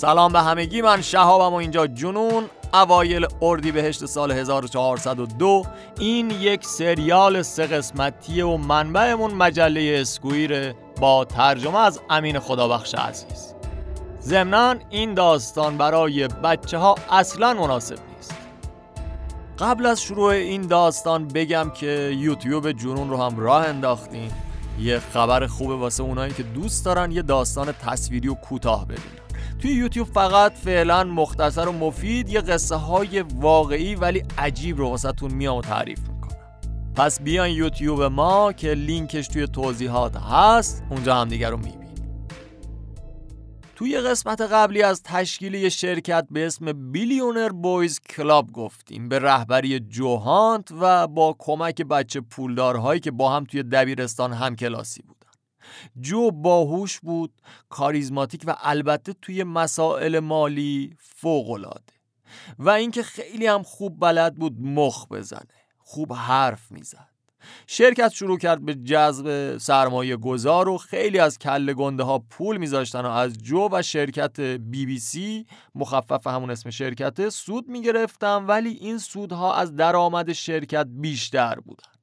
سلام به همگی من شهابم و اینجا جنون اوایل اردی بهشت سال 1402 این یک سریال سه قسمتی و منبعمون مجله اسکویره با ترجمه از امین خدابخش عزیز. ضمنا این داستان برای بچه ها اصلا مناسب نیست. قبل از شروع این داستان بگم که یوتیوب جنون رو هم راه انداختیم یه خبر خوبه واسه اونایی که دوست دارن یه داستان تصویری و کوتاه ببینن توی یوتیوب فقط فعلا مختصر و مفید یه قصه های واقعی ولی عجیب رو واسه تون میام و تعریف می‌کنم. پس بیان یوتیوب ما که لینکش توی توضیحات هست اونجا هم دیگر رو می‌بینیم توی قسمت قبلی از تشکیل یه شرکت به اسم بیلیونر بویز کلاب گفتیم. به رهبری جوهانت و با کمک بچه پولدارهایی که با هم توی دبیرستان هم کلاسی بود. جو باهوش بود کاریزماتیک و البته توی مسائل مالی فوقالعاده. و اینکه خیلی هم خوب بلد بود مخ بزنه خوب حرف می‌زد. شرکت شروع کرد به جذب سرمایه گذار و خیلی از کل گنده ها پول میذاشتن و از جو و شرکت بی بی سی مخفف همون اسم شرکت سود می‌گرفتن ولی این سودها از درآمد شرکت بیشتر بودن.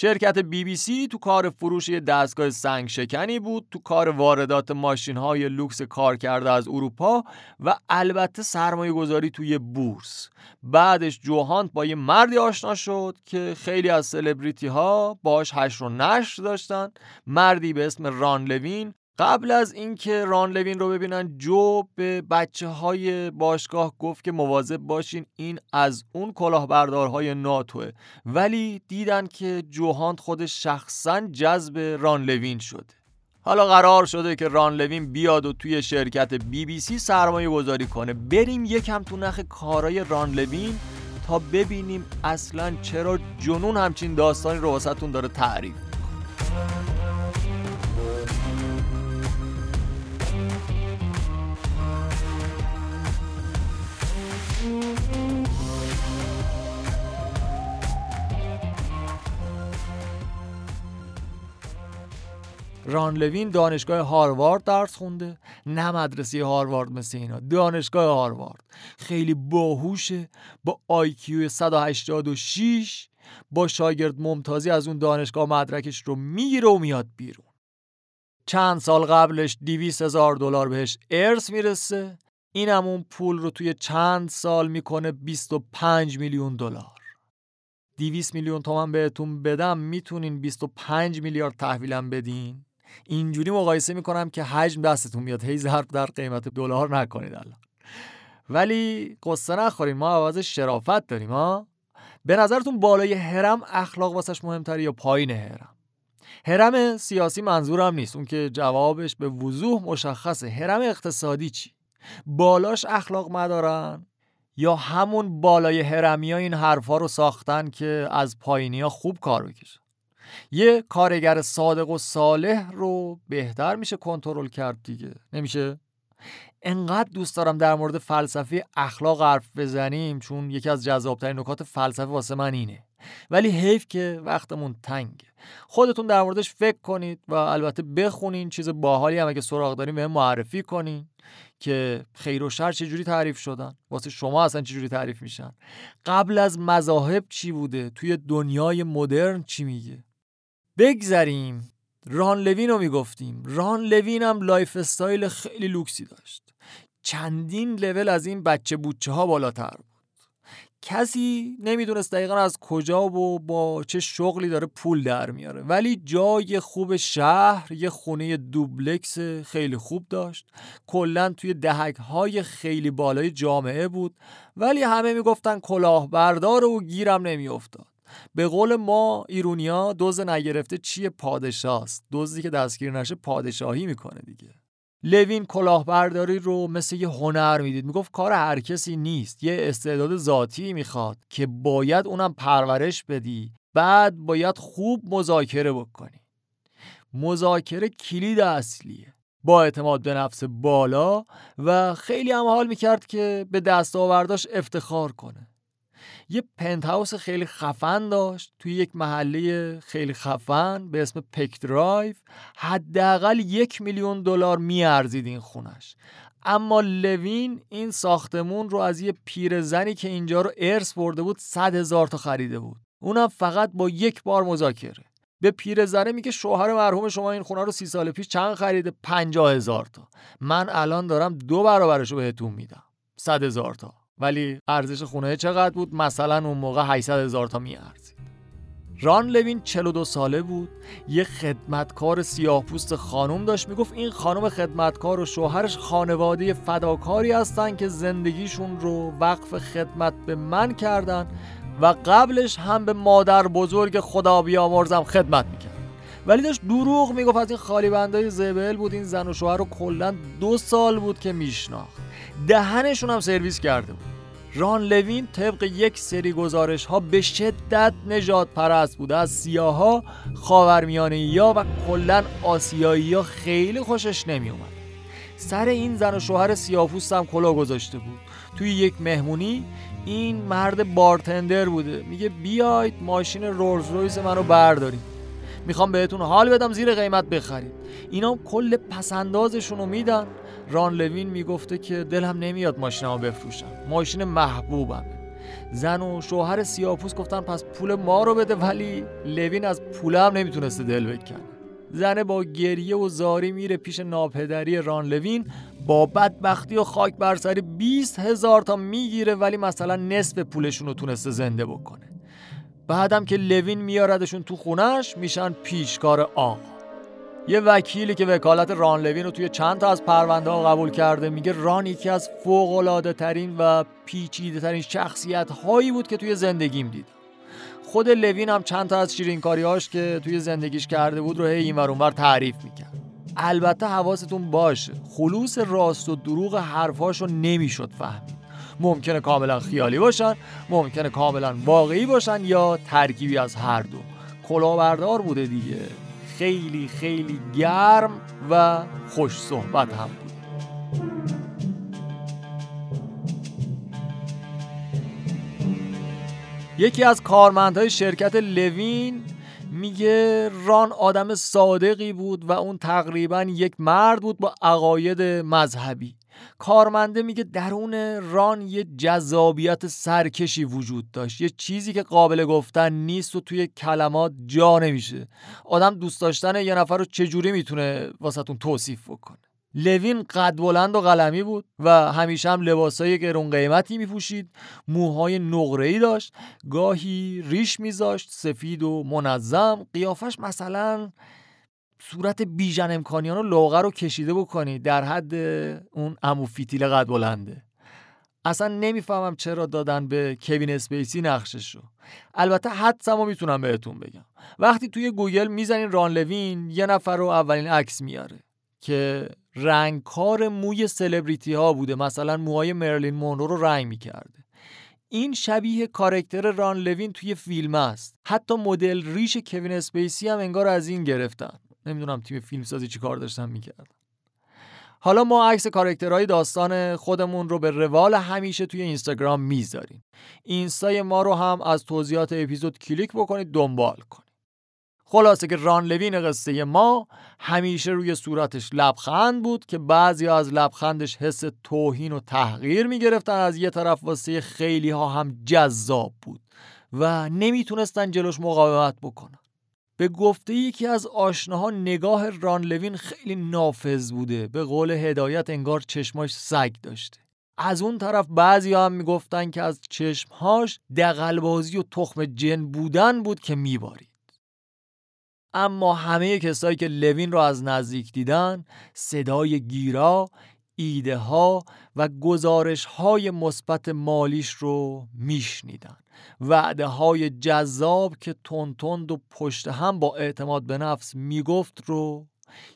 شرکت بی بی سی تو کار فروش یه دستگاه سنگ شکنی بود تو کار واردات ماشین های لوکس کار کرده از اروپا و البته سرمایه گذاری توی بورس. بعدش جو هانت با یه مردی آشنا شد که خیلی از سلبریتی ها باش حشر و نشر داشتن. مردی به اسم ران لوین قبل از اینکه ران لوین رو ببینن جو به بچه های باشگاه گفت که مواظب باشین این از اون کلاهبردارهای ناتوه. ولی دیدن که جوهانت خودش شخصا جذب ران لوین شده حالا قرار شده که ران لوین بیاد و توی شرکت بی بی سی سرمایه گذاری کنه. بریم یکم تو نخ کارای ران لوین تا ببینیم اصلا چرا جنون همچین داستانی رو داره تعریف ران لوین دانشگاه هاروارد درس خونده. نه مدرسه هاروارد مثل اینا دانشگاه هاروارد. خیلی باهوشه. با آیکیو 186 با شاگرد ممتازی از اون دانشگاه مدرکش رو می‌گیره و میاد بیرون. چند سال قبلش 200 هزار دلار بهش ارث می‌رسه. اینم اون پول رو توی چند سال می‌کنه 25 میلیون دلار. 200 میلیون تومن بهتون بدم می‌تونین 25 میلیارد تحویلم بدین. اینجوری مقایسه می‌کنم که حجم دستتون میاد. هی ضرب در قیمت دلار نکنید الان. ولی قصه نخورین. ما عوض شرافت داریم ها؟ به نظرتون بالای هرم اخلاق واسش مهمتری یا پایین هرم هرم سیاسی منظورم نیست. اون که جوابش به وضوح مشخصه. هرم اقتصادی چی؟ بالاش اخلاق مدارن یا همون بالای هرمی ها این حرفا رو ساختن که از پایینی ها خوب کار بکشن یه کارگر صادق و صالح رو بهتر میشه کنترل کرد دیگه. نمیشه؟ انقدر دوست دارم در مورد فلسفه اخلاق حرف بزنیم چون یکی از جذابترین نکات فلسفه واسه من اینه. ولی حیف که وقتمون تنگه. خودتون در موردش فکر کنید و البته بخونین چیز باحالی هم اگه سراغ داریم به معرفی کنین که خیر و شر چجوری تعریف شدن؟ واسه شما اصلا چجوری تعریف میشن؟ قبل از مذاهب چی بوده؟ توی دنیای مدرن چی میگه؟ بگذریم. ران لوین رو می‌گفتیم. ران لوین هم lifestyle خیلی لوکسی داشت. چندین لول از این بچه بوچه ها بالاتر بود. کسی نمی‌دونست دقیقا از کجا و با چه شغلی داره پول در میاره. ولی جای خوب شهر یه خونه دوبلکس خیلی خوب داشت. کلا توی دهک های خیلی بالای جامعه بود. ولی همه می‌گفتن کلاهبردار و گیرم نمیافتاد. به قول ما ایرونیا دوز نگرفته چیه پادشاست دوزی که دستگیر نشه پادشاهی می‌کنه دیگه. لوین کلاهبرداری رو مثل یه هنر می‌دید. می‌گفت کار هر کسی نیست. یه استعداد ذاتی می‌خواد که باید اونم پرورش بدی. بعد باید خوب مذاکره بکنی. مذاکره کلید اصلیه. با اعتماد به نفس بالا و خیلی هم حال می‌کرد که به دستاورداش افتخار کنه. یه پنت هاوس خیلی خفن داشت. توی یک محله خیلی خفن به اسم پک درایو حداقل یک میلیون دلار میارزید این خونش. اما لوین این ساختمون رو از یه پیرزنی که اینجا رو ارث برده بود صد هزار تا خریده بود. اونم فقط با یک بار مذاکره. به پیرزنه میگه شوهر مرحوم شما این خونه رو سی سال پیش چند خریده؟ پنجاه هزار تا. من الان دارم دو برابرش رو بهتون میدم. صد هزار تا. ولی ارزش خونه چقدر بود؟ مثلا اون موقع 800 هزار تا میارزید. ران لوین 42 ساله بود. یه خدمتکار سیاه پوست خانم داشت. می‌گفت این خانم خدمتکار و شوهرش خانواده فداکاری هستن که زندگیشون رو وقف خدمت به من کردن و قبلش هم به مادر بزرگ خدا بیامرزم خدمت می‌کرد ولی داشت دروغ می‌گفت. از این خالی بندای زبل بود. این زن و شوهر رو کلا دو سال بود که میشناخت. دهنشون هم سرویس کرده بود. ران لوین طبق یک سری گزارش ها به شدت نجات پرست بوده از سیاها خاورمیانه یا و کلا آسیایی ها خیلی خوشش نمی اومد سر این زن و شوهر سیاپوست هم کلا گذاشته بود. توی یک مهمونی این مرد بارتندر بوده. میگه بیاید ماشین رولز رویس منو بردارید می‌خوام بهتون حال بدم زیر قیمت بخرید. اینا کل پسندازشون رو میدن. ران لوین می‌گفته که دلم نمیاد ماشینمو بفروشم. ماشین محبوبم. زن و شوهر سیاپوس گفتن پس پول ما رو بده ولی لوین از پولم نمی‌تونسته دل بکنه زن با گریه و زاری میره پیش ناپدری ران لوین. با بدبختی و خاک برسری 20 هزار تا می‌گیره ولی مثلا نصف پولشون رو تونسته زنده بکنه. بعدم که لوین میاردشون تو خونش میشن پیشکار آقا یه وکیلی که وکالت ران لوین رو توی چند تا از پرونده ها قبول کرده میگه ران یکی از فوق ترین و پیچیده ترین شخصیت هایی بود که توی زندگیم دید. خود لوین هم چند تا از شیرینکاریهاش که توی زندگیش کرده بود رو هی این اونور تعریف می‌کرد. البته حواستون باشه خلوص راست و دروغ حرفاشو نمی‌شد فهمید. ممکنه کاملا خیالی باشن ممکنه کاملا واقعی باشن یا ترکیبی از هر دو. کلاهبردار بوده دیگه. خیلی خیلی گرم و خوش صحبت هم بود. یکی از کارمندهای شرکت لوین میگه ران آدم صادقی بود و اون تقریبا یک مرد بود با عقاید مذهبی. کارمنده میگه درون ران یه جذابیت سرکشی وجود داشت. یه چیزی که قابل گفتن نیست و توی کلمات جا نمیشه. آدم دوست داشتن یه نفر رو چجوری می‌تونه واسهتون توصیف بکنه؟ لوین قد بلند و قلمی بود و همیشه هم لباسای گرون قیمتی میپوشید. موهای نقره‌ای داشت. گاهی ریش میذاشت سفید و منظم. قیافش مثلا صورت بیژن امکانیان رو لاغر و کشیده بکنید در حد اون عمو فیتیله قد بلنده. اصلا نمی‌فهمم چرا دادن به کوین اسپیسی نقشش رو. البته حدسمو می‌تونم بهتون بگم. وقتی توی گوگل می‌زنین ران لوین یه نفر رو اولین عکس میاره که رنگکار موی سلبریتی ها بوده. مثلا موهای مرلین مونرو رو رنگ می‌کرده. این شبیه کارکتر ران لوین توی فیلم است. حتی مدل ریش کوین اسپیسی هم انگار از این گرفتن. نمی‌دونم تیم فیلمسازی چی کار داشتن می‌کردن. حالا ما عکس کارکترهای داستان خودمون رو به روال همیشه توی اینستاگرام می‌ذاریم. اینستای ما رو هم از توضیحات اپیزود کلیک بکنید دنبال کنید. خلاصه که ران لوین قصه ما همیشه روی صورتش لبخند بود که بعضی از لبخندش حس توهین و تحقیر می‌گرفتن. از یه طرف واسه خیلی ها هم جذاب بود و نمی‌تونستن جلوش مقاومت بکنن. به گفته یکی از آشناها نگاه ران لوین خیلی نافذ بوده. به قول هدایت انگار چشماش سگ داشته. از اون طرف بعضی هم می‌گفتن که از چشمهاش دقلبازی و تخم جن بودن بود که میبارید. اما همه کسایی که لوین رو از نزدیک دیدن صدای گیرا ایده ها و گزارش های مثبت مالیش رو میشنیدن. وعده های جذاب که تند و پشت هم با اعتماد به نفس می‌گفت رو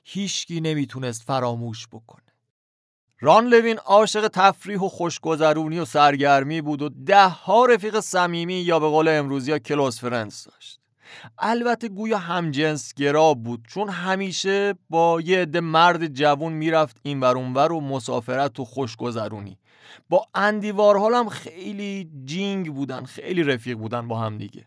هیچکی نمی‌تونست فراموش بکنه. ران لوین عاشق تفریح و خوشگذرونی و سرگرمی بود و ده ها رفیق صمیمی یا به قول امروزی ها close friends داشت. البته گویا همجنس گرا بود چون همیشه با یه عده مرد جوون می‌رفت این ور و مسافرت و خوشگذرونی. با اندی وارهال هم خیلی جینگ بودن خیلی رفیق بودن با هم دیگه.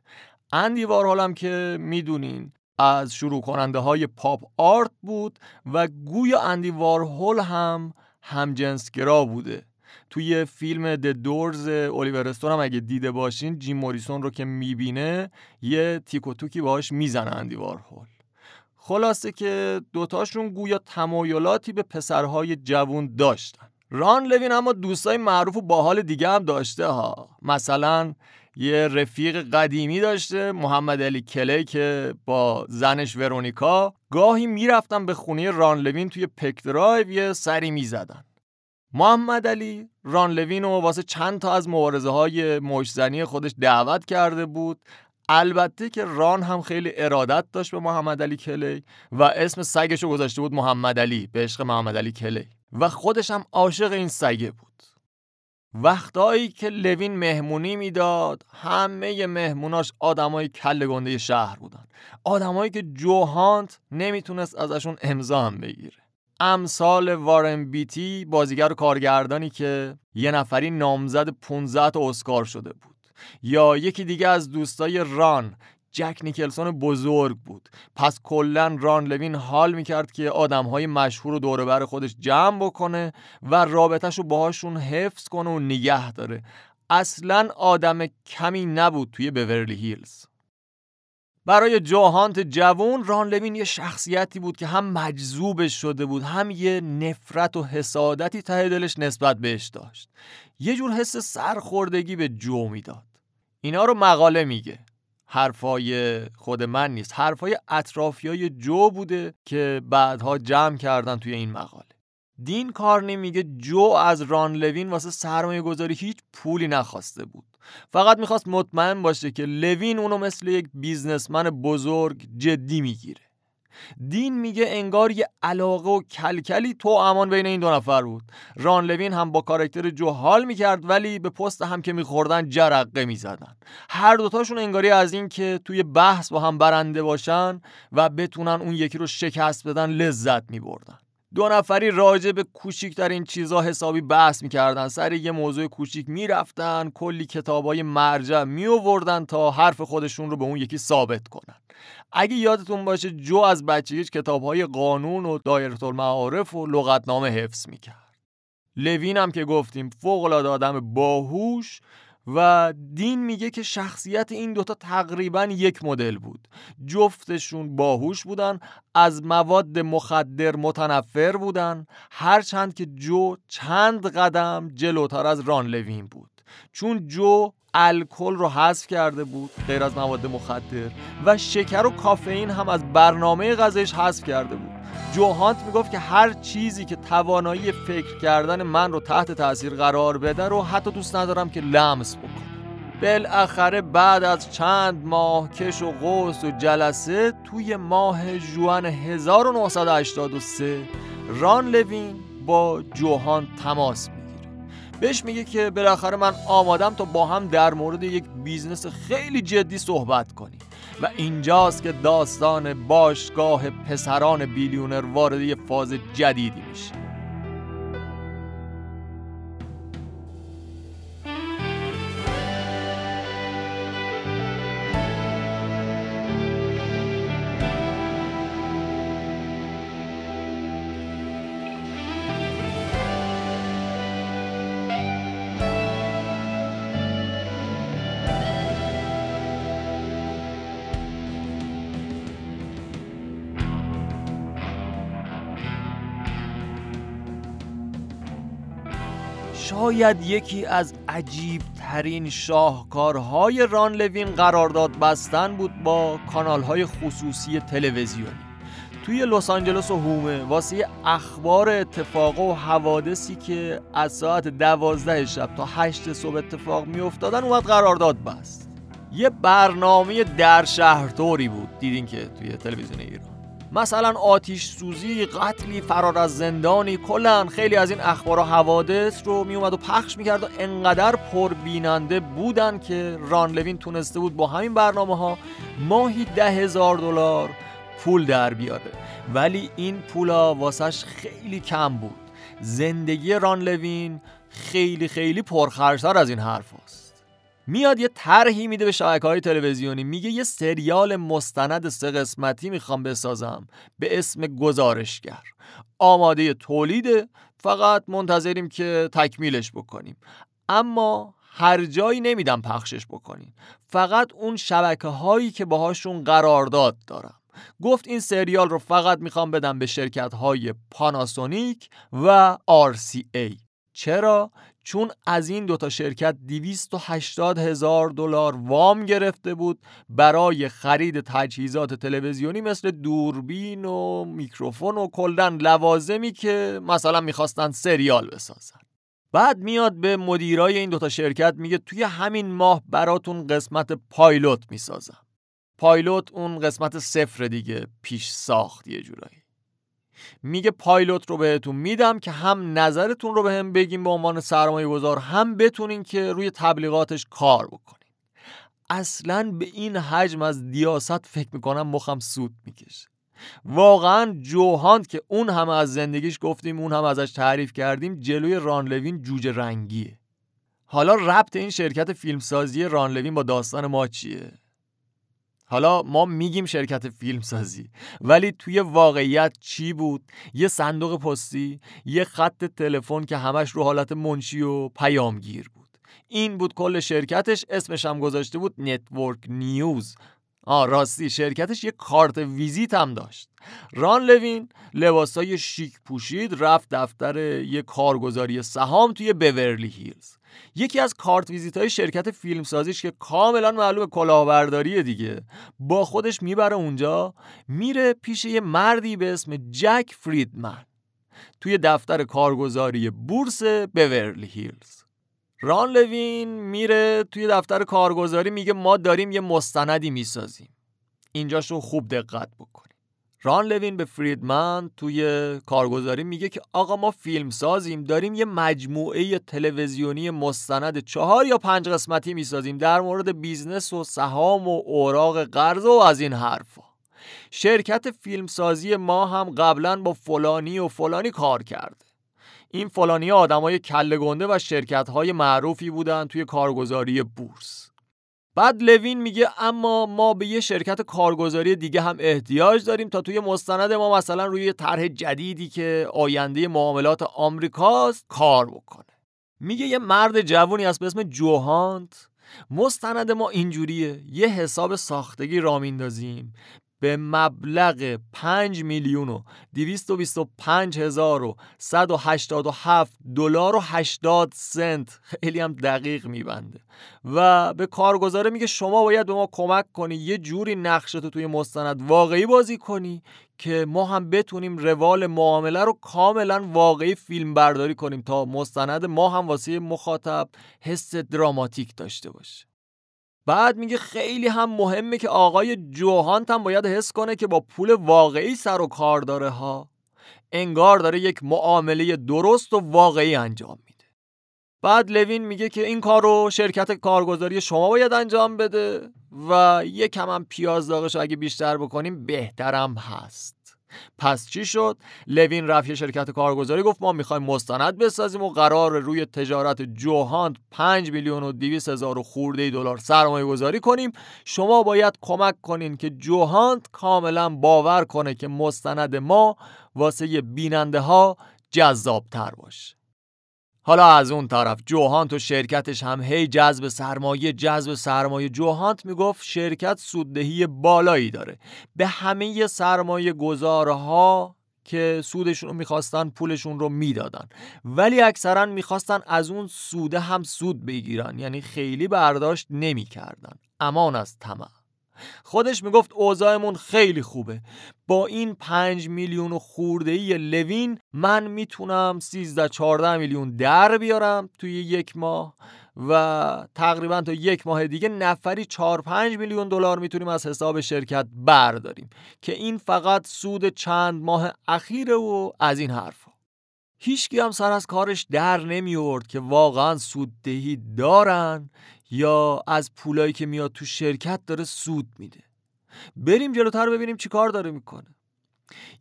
اندی وارهال هم که می‌دونین از شروع کننده های پاپ آرت بود و گویا اندی وارهول هم همجنسگرا بوده. توی فیلم The Doors الیور استون هم اگه دیده باشین جیم موریسون رو که می‌بینه یه تیک و توکی باهاش می‌زنه اندی وارهول خلاصه که دوتاشون گویا تمایلاتی به پسرهای جوون داشتن. ران لوین اما دوستای معروف و باحال دیگه هم داشته ها. مثلا یه رفیق قدیمی داشته محمد علی کلی که با زنش ورونیکا گاهی می‌رفتن به خونه ران لوین توی پک درایو یه سری می‌زدن. محمد علی ران لوین و واسه چند تا از مبارزه های مشت‌زنی خودش دعوت کرده بود. البته که ران هم خیلی ارادت داشت به محمد علی کلی و اسم سگش رو گذاشته بود محمد علی به عشق محمد علی کلی. و خودش هم عاشق این سگه بود. وقتایی که لوین مهمونی می‌داد همه مهموناش آدمای کل گنده شهر بودن. آدمایی که جوهانت نمی‌تونست ازشون امضا هم بگیره. امثال وارن بیتی بازیگر و کارگردانی که یه نفری نامزد 15 تا اسکار شده بود. یا یکی دیگه از دوستای ران جک نیکلسون بزرگ بود. پس کلا ران لوین حال می‌کرد که آدم های مشهور و دوربر خودش جمع بکنه و رابطهش رو باهاشون حفظ کنه و نگه داره. اصلا آدم کمی نبود توی بورلی هیلز. برای جوهانت جوون ران لوین یه شخصیتی بود که هم مجذوبش شده بود هم یه نفرت و حسادتی ته دلش نسبت بهش داشت. یه جور حس سرخوردگی به جو می‌داد. اینا رو مقاله میگه. حرفای خود من نیست. حرفای اطرافیای جو بوده که بعدها جمع کردن توی این مقاله. دین کارنی میگه جو از ران لوین واسه سرمایه گذاری هیچ پولی نخواسته بود. فقط می‌خواست مطمئن باشه که لوین اونو مثل یک بیزنسمن بزرگ جدی می‌گیره. دین میگه انگار یه علاقه و کلکلی تو امان بین این دو نفر بود. ران لوین هم با کارکتر جو حال می‌کرد ولی به پست هم که میخوردن جرقه می‌زدن. هر دوتاشون انگاری از این که توی بحث با هم برنده باشن و بتونن اون یکی رو شکست بدن لذت میبردن. دو نفری راجع به کوچیکترین چیزا حسابی بحث می‌کردن. سر یه موضوع کوچیک می‌رفتن کلی کتابای مرجع میووردن تا حرف خودشون رو به اون یکی ثابت کنن. اگه یادتون باشه جو از بچگیش کتابهای قانون و دایره المعارف و لغتنامه حفظ می‌کرد. لوین هم که گفتیم فوق العاده آدم باهوش و دین میگه که شخصیت این دوتا تقریبا یک مدل بود. جفتشون باهوش بودن از مواد مخدر متنفر بودن هرچند که جو چند قدم جلوتر از ران لوین بود. چون جو الکل رو حذف کرده بود غیر از مواد مخدر و شکر و کافئین هم از برنامه غذایش حذف کرده بود. جوهانت می‌گفت که هر چیزی که توانایی فکر کردن من رو تحت تاثیر قرار بده رو حتی دوست ندارم که لمس بکنم بالاخره بعد از چند ماه کش و قوس و جلسه توی ماه ژوئن 1983 ران لوین با جو هانت تماس می‌گیره. بهش میگه که بالاخره من آمادم تا با هم در مورد یک بیزنس خیلی جدی صحبت کنیم. و اینجاست که داستان باشگاه پسران بیلیونر وارد یه فاز جدیدی میشه. شاید یکی از عجیب ترین شاهکارهای ران لوین قرارداد بستن بود با کانال های خصوصی تلویزیونی. توی لس آنجلس و هومه واسه اخبار اتفاق و حوادثی که از ساعت دوازده شب تا هشت صبح اتفاق می افتادن اومد قرارداد بست. یه برنامه در شهرطوری بود. دیدین که توی تلویزیون ایران. مثلا آتیش سوزی قتلی فرار از زندانی کلا خیلی از این اخبار و حوادث رو میومد و پخش می‌کرد و انقدر پربیننده بودن که ران لوین تونسته بود با همین برنامه ها ماهی ده هزار دلار پول در بیاره. ولی این پولا واسش خیلی کم بود. زندگی ران لوین خیلی خیلی پرخرجتر از این حرف هست. میاد یه طرحی میده به شبکه های تلویزیونی میگه یه سریال مستند سه قسمتی می‌خوام بسازم به اسم گزارشگر. آماده تولید فقط منتظریم که تکمیلش بکنیم. اما هر جایی نمیدم پخشش بکنین. فقط اون شبکه هایی که باهاشون قرارداد دارم. گفت این سریال رو فقط می‌خوام بدم به شرکت های پاناسونیک و RCA چرا؟ چون از این دوتا شرکت 280 هزار دلار وام گرفته بود برای خرید تجهیزات تلویزیونی مثل دوربین و میکروفون و کلدن لوازمی که مثلا می‌خواستن سریال بسازن. بعد میاد به مدیرای این دوتا شرکت میگه توی همین ماه براتون قسمت پایلوت می‌سازم. پایلوت اون قسمت صفر دیگه پیش ساخت یه جورایی. میگه پایلوت رو بهتون میدم که هم نظرتون رو به هم بگیم به عنوان سرمایه گذار هم بتونین که روی تبلیغاتش کار بکنین. اصلا به این حجم از دیاست فکر می‌کنم مخم سود می‌کشه. واقعا جوهاند که اون همه از زندگیش گفتیم اون هم ازش تعریف کردیم جلوی رانلوین جوجه رنگیه. حالا ربط این شرکت فیلمسازی ران لوین با داستان ما چیه؟ حالا ما میگیم شرکت فیلمسازی ولی توی واقعیت چی بود؟ یه صندوق پستی یه خط تلفن که همش رو حالت منشی و پیامگیر بود. این بود کل شرکتش اسمش هم گذاشته بود Network News. آ راستی شرکتش یه کارت ویزیت هم داشت. ران لوین لباسای شیک پوشید رفت دفتر یه کارگزاری سهام توی بورلی هیلز. یکی از کارت ویزیت های شرکت فیلمسازیش که کاملا معلوم کلاهبرداریه دیگه با خودش می‌بره اونجا میره پیش یه مردی به اسم جک فریدمن توی دفتر کارگزاری بورس بورلی هیلز. ران لوین میره توی دفتر کارگزاری میگه ما داریم یه مستندی می‌سازیم. اینجاشو خوب دقت بکن ران لوین به فریدمن توی کارگزاری میگه که آقا ما فیلم سازیم داریم یه مجموعه تلویزیونی مستند چهار یا پنج قسمتی می‌سازیم در مورد بیزنس و سهام و اوراق قرضه و از این حرفا. شرکت فیلمسازی ما هم قبلا با فلانی و فلانی کار کرده. این فلانی آدمای کله گنده و شرکت های معروفی بودن توی کارگزاری بورس. بعد لوین میگه اما ما به یه شرکت کارگزاری دیگه هم احتیاج داریم تا توی مستند ما مثلا روی طرح جدیدی که آینده معاملات آمریکاست کار بکنه. میگه یه مرد جوونی هست به اسم جوهانت. مستند ما اینجوریه. یه حساب ساختگی را میندازیم. به مبلغ 5 میلیون و 225 هزار و 187 دلار و 80 سنت. خیلی هم دقیق میبنده. و به کارگزاره میگه شما باید به ما کمک کنی یه جوری نقشتو توی مستند واقعی بازی کنی که ما هم بتونیم روال معامله رو کاملا واقعی فیلم برداری کنیم تا مستند ما هم واسه مخاطب حس دراماتیک داشته باشه. بعد میگه خیلی هم مهمه که آقای جوهانت هم باید حس کنه که با پول واقعی سر و کار داره ها. انگار داره یک معامله درست و واقعی انجام میده. بعد لوین میگه که این کار رو شرکت کارگزاری شما باید انجام بده و یکم هم پیاز داغش اگه بیشتر بکنیم بهترم هست. پس چی شد؟ لوین رفت شرکت کارگزاری گفت ما می‌خوایم مستند بسازیم و قرار روی تجارت جوهاند 5 میلیون و 200 هزار خورده دلار سرمایه گذاری کنیم. شما باید کمک کنین که جوهاند کاملا باور کنه که مستند ما واسه بیننده ها جذاب تر باشه. حالا از اون طرف جوهانت و شرکتش هم هی جذب سرمایه جذب سرمایه. جوهانت می‌گفت شرکت سوددهی بالایی داره. به همه سرمایه گذارها که سودشون رو می‌خواستن پولشون رو می‌دادن. ولی اکثرا می‌خواستن از اون سوده هم سود بگیرن. یعنی خیلی برداشت نمی‌کردن. امان از طمع. خودش می‌گفت اوضاعمون خیلی خوبه. با این پنج میلیون و خورده ای لوین من می‌تونم 13 14 میلیون در بیارم توی یک ماه و تقریبا تا یک ماه دیگه نفری 4 5 میلیون دلار می‌تونیم از حساب شرکت برداریم که این فقط سود چند ماه اخیره و از این حرفا. هیچکی هم سر از کارش در نمی که واقعا سوددهی دارن یا از پولایی که میاد تو شرکت داره سود میده. بریم جلوتر ببینیم چی کار داره می‌کنه.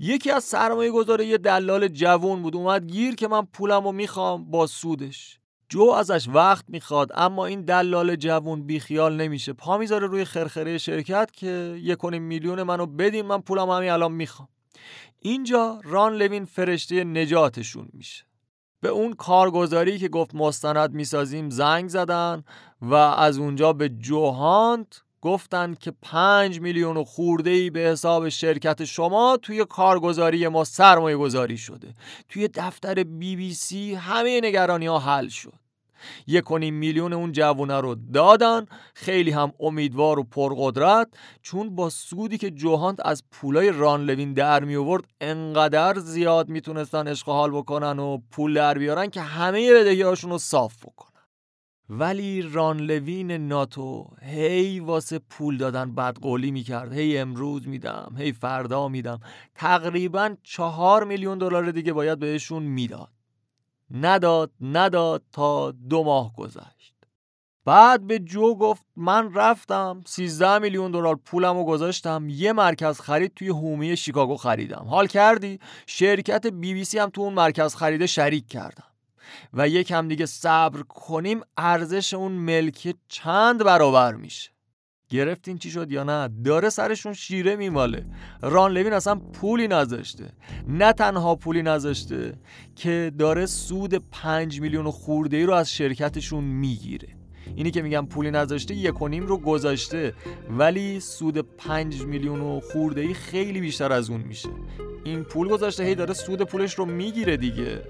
یکی از سرمایه گذاره یه دلال جوون بود اومد گیر که من پولم رو می‌خوام با سودش. جو ازش وقت می‌خواد اما این دلال جوون بیخیال نمیشه. پا می‌ذاره روی خرخره شرکت که یک میلیون منو بدین من پولم همین الان می‌خوام. اینجا ران لوین فرشته نجاتشون میشه. به اون کارگزاری که گفت مستند می‌سازیم زنگ زدن و از اونجا به جوهانت گفتن که پنج میلیون خورده ای به حساب شرکت شما توی کارگزاری ما سرمایه گذاری شده. توی دفتر بی بی سی همه نگرانی ها حل شد. یک میلیون اون جوونه رو دادن. خیلی هم امیدوار و پرقدرت چون با سودی که جوهانت از پولای ران لوین در می آورد انقدر زیاد می‌تونستن عشق بکنن و پول در بیارن که همه بدهیاشون رو صاف بکنن. ولی ران لوین ناتو هی واسه پول دادن بدقولی می‌کرد. هی امروز میدم هی فردا میدم. تقریبا چهار میلیون دلار دیگه باید بهشون می‌داد. نداد نداد تا دو ماه گذشت. بعد به جو گفت من رفتم 13 میلیون دلار پولم رو گذاشتم یه مرکز خرید توی هومی شیکاگو خریدم. حال کردی؟ شرکت بی بی سی هم تو اون مرکز خرید شریک کردم. و یکم دیگه صبر کنیم ارزش اون ملکه چند برابر میشه؟ گرفتین چی شد یا نه؟ داره سرشون شیره میماله. ران لوین اصلا پولی نذاشته. نه تنها پولی نذاشته که داره سود پنج میلیون خورده ای رو از شرکتشون می‌گیره. اینی که میگم پولی نذاشته یک و نیم رو گذاشته. ولی سود پنج میلیون و خورده ای خیلی بیشتر از اون میشه. این پول گذاشته هی داره سود پولش رو می‌گیره دیگه.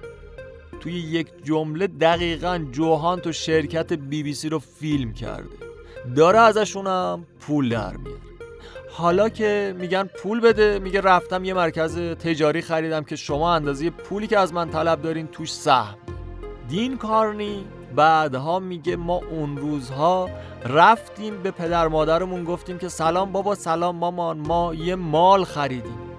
توی یک جمله دقیقا جوهان تو شرکت بی بی سی رو فیلم کرده. داره ازشونم پول در میاره. حالا که میگن پول بده میگه رفتم یه مرکز تجاری خریدم که شما اندازه پولی که از من طلب دارین توش سهم. دین کارنی بعدها میگه ما اون روزها رفتیم به پدر مادرمون گفتیم که سلام بابا سلام مامان ما یه مال خریدیم.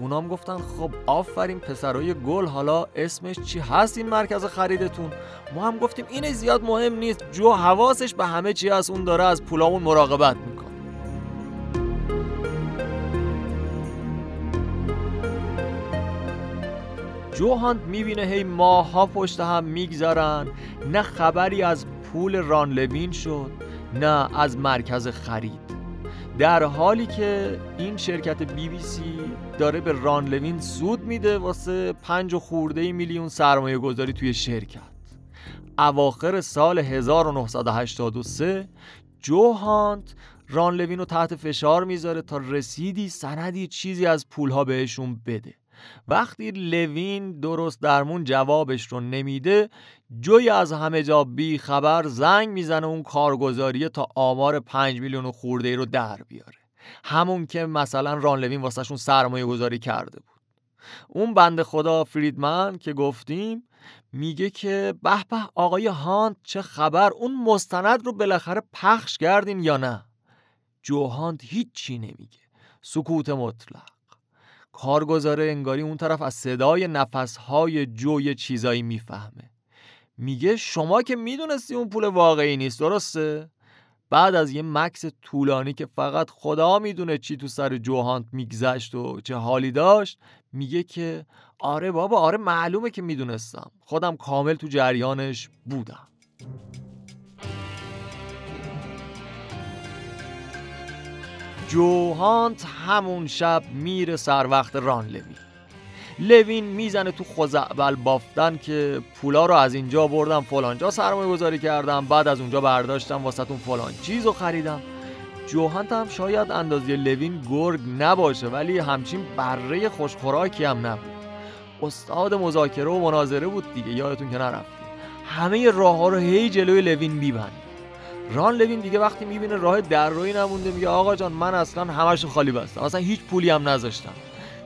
اونام گفتن خب آفرین پسرای گل حالا اسمش چی هست این مرکز خریدتون؟ ما هم گفتیم این زیاد مهم نیست جو حواسش به همه چی از اون داره از پولامون مراقبت می‌کنه. جوهاند می‌بینه هی ماها پشت هم میگذرن. نه خبری از پول ران لوین شد نه از مرکز خرید. در حالی که این شرکت بی بی سی داره به ران لوین سود میده واسه پنج خورده میلیون سرمایه گذاری توی شرکت. اواخر سال 1983 جو هانت ران لوین رو تحت فشار می‌ذاره تا رسیدی سندی چیزی از پولها بهشون بده. وقتی لوین درست درمون جوابش رو نمیده جوی از همه جا بی خبر زنگ می‌زنه اون کارگزاریه تا آمار پنج میلیون خورده ای رو در بیاره. همون که مثلا ران لوین واسهشون سرمایه گذاری کرده بود. اون بند خدا فریدمن که گفتیم میگه که به به آقای هانت چه خبر اون مستند رو بالاخره پخش کردین یا نه؟ جو هانت هیچی نمیگه. سکوت مطلق. کارگزاره انگاری اون طرف از صدای نفسهای جو یه چیزایی می‌فهمه. میگه شما که می‌دونستی اون پول واقعی نیست درسته؟ بعد از یه مکس طولانی که فقط خدا می‌دونه چی تو سر جوهانت میگذشت و چه حالی داشت میگه که آره بابا آره معلومه که می‌دونستم. خودم کامل تو جریانش بودم. جوهانت همون شب میره سر وقت ران لوین لوین می‌زنه تو خوزعبل بافتن که پولا رو از اینجا بردم فلانجا سرمایه گذاری کردم بعد از اونجا برداشتم واسه تون فلان چیز رو خریدم. جوهانت هم شاید اندازه لوین گرگ نباشه ولی همچین بره خوشخوراکی هم نبود. استاد مذاکره و مناظره بود دیگه یادتون که نرفتیم همه راه ها رو هی جلوی لوین میبند ران لوین دیگه وقتی می‌بینه راه در روی نمونده میگه آقا جان من اصلا همش خالی بستم. اصلا هیچ پولی هم نذاشتم.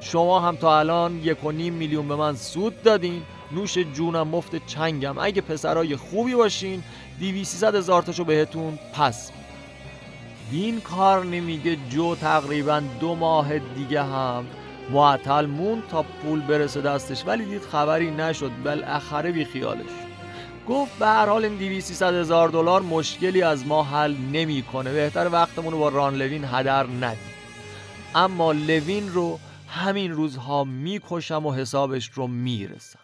شما هم تا الان یک و نیم میلیون به من سود دادین. نوش جونم مفت چنگم. اگه پسرای خوبی باشین دیوی سیصد هزار تاشو بهتون پس دین کار نمیگه جو تقریبا دو ماه دیگه هم معطل مون تا پول برسه دستش. ولی دید خبری نشد. بالاخره بی خیالش گفت به هر حال این 200 هزار دلار مشکلی از ما حل نمی‌کنه. بهتر وقتمون رو با ران لوین هدر ندیم. اما لوین رو همین روزها می‌کشم و حسابش رو می‌رسم.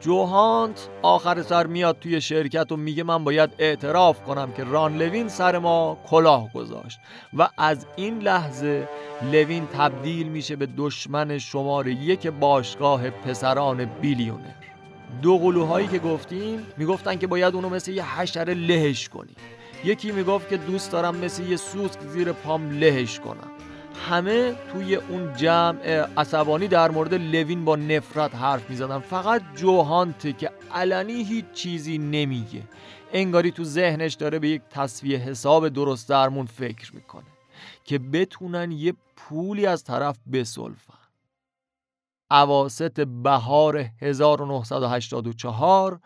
جوهانت آخر سر میاد توی شرکت و میگه من باید اعتراف کنم که ران لوین سر ما کلاه گذاشت. و از این لحظه لوین تبدیل میشه به دشمن شماره یک باشگاه پسران بیلیونر. دو قلوهایی که گفتیم می‌گفتن که باید اونو مثل یه حشره لهش کنی. یکی می‌گفت که دوست دارم مثل یه سوسک زیر پام لهش کنم. همه توی اون جمع عصبانی در مورد لوین با نفرت حرف می‌زدن. فقط جوهانته که علنی هیچ چیزی نمیگه. انگاری تو ذهنش داره به یک تصویه حساب درست درمون فکر می‌کنه که بتونن یه پولی از طرف بسلفن عواست بهار 1984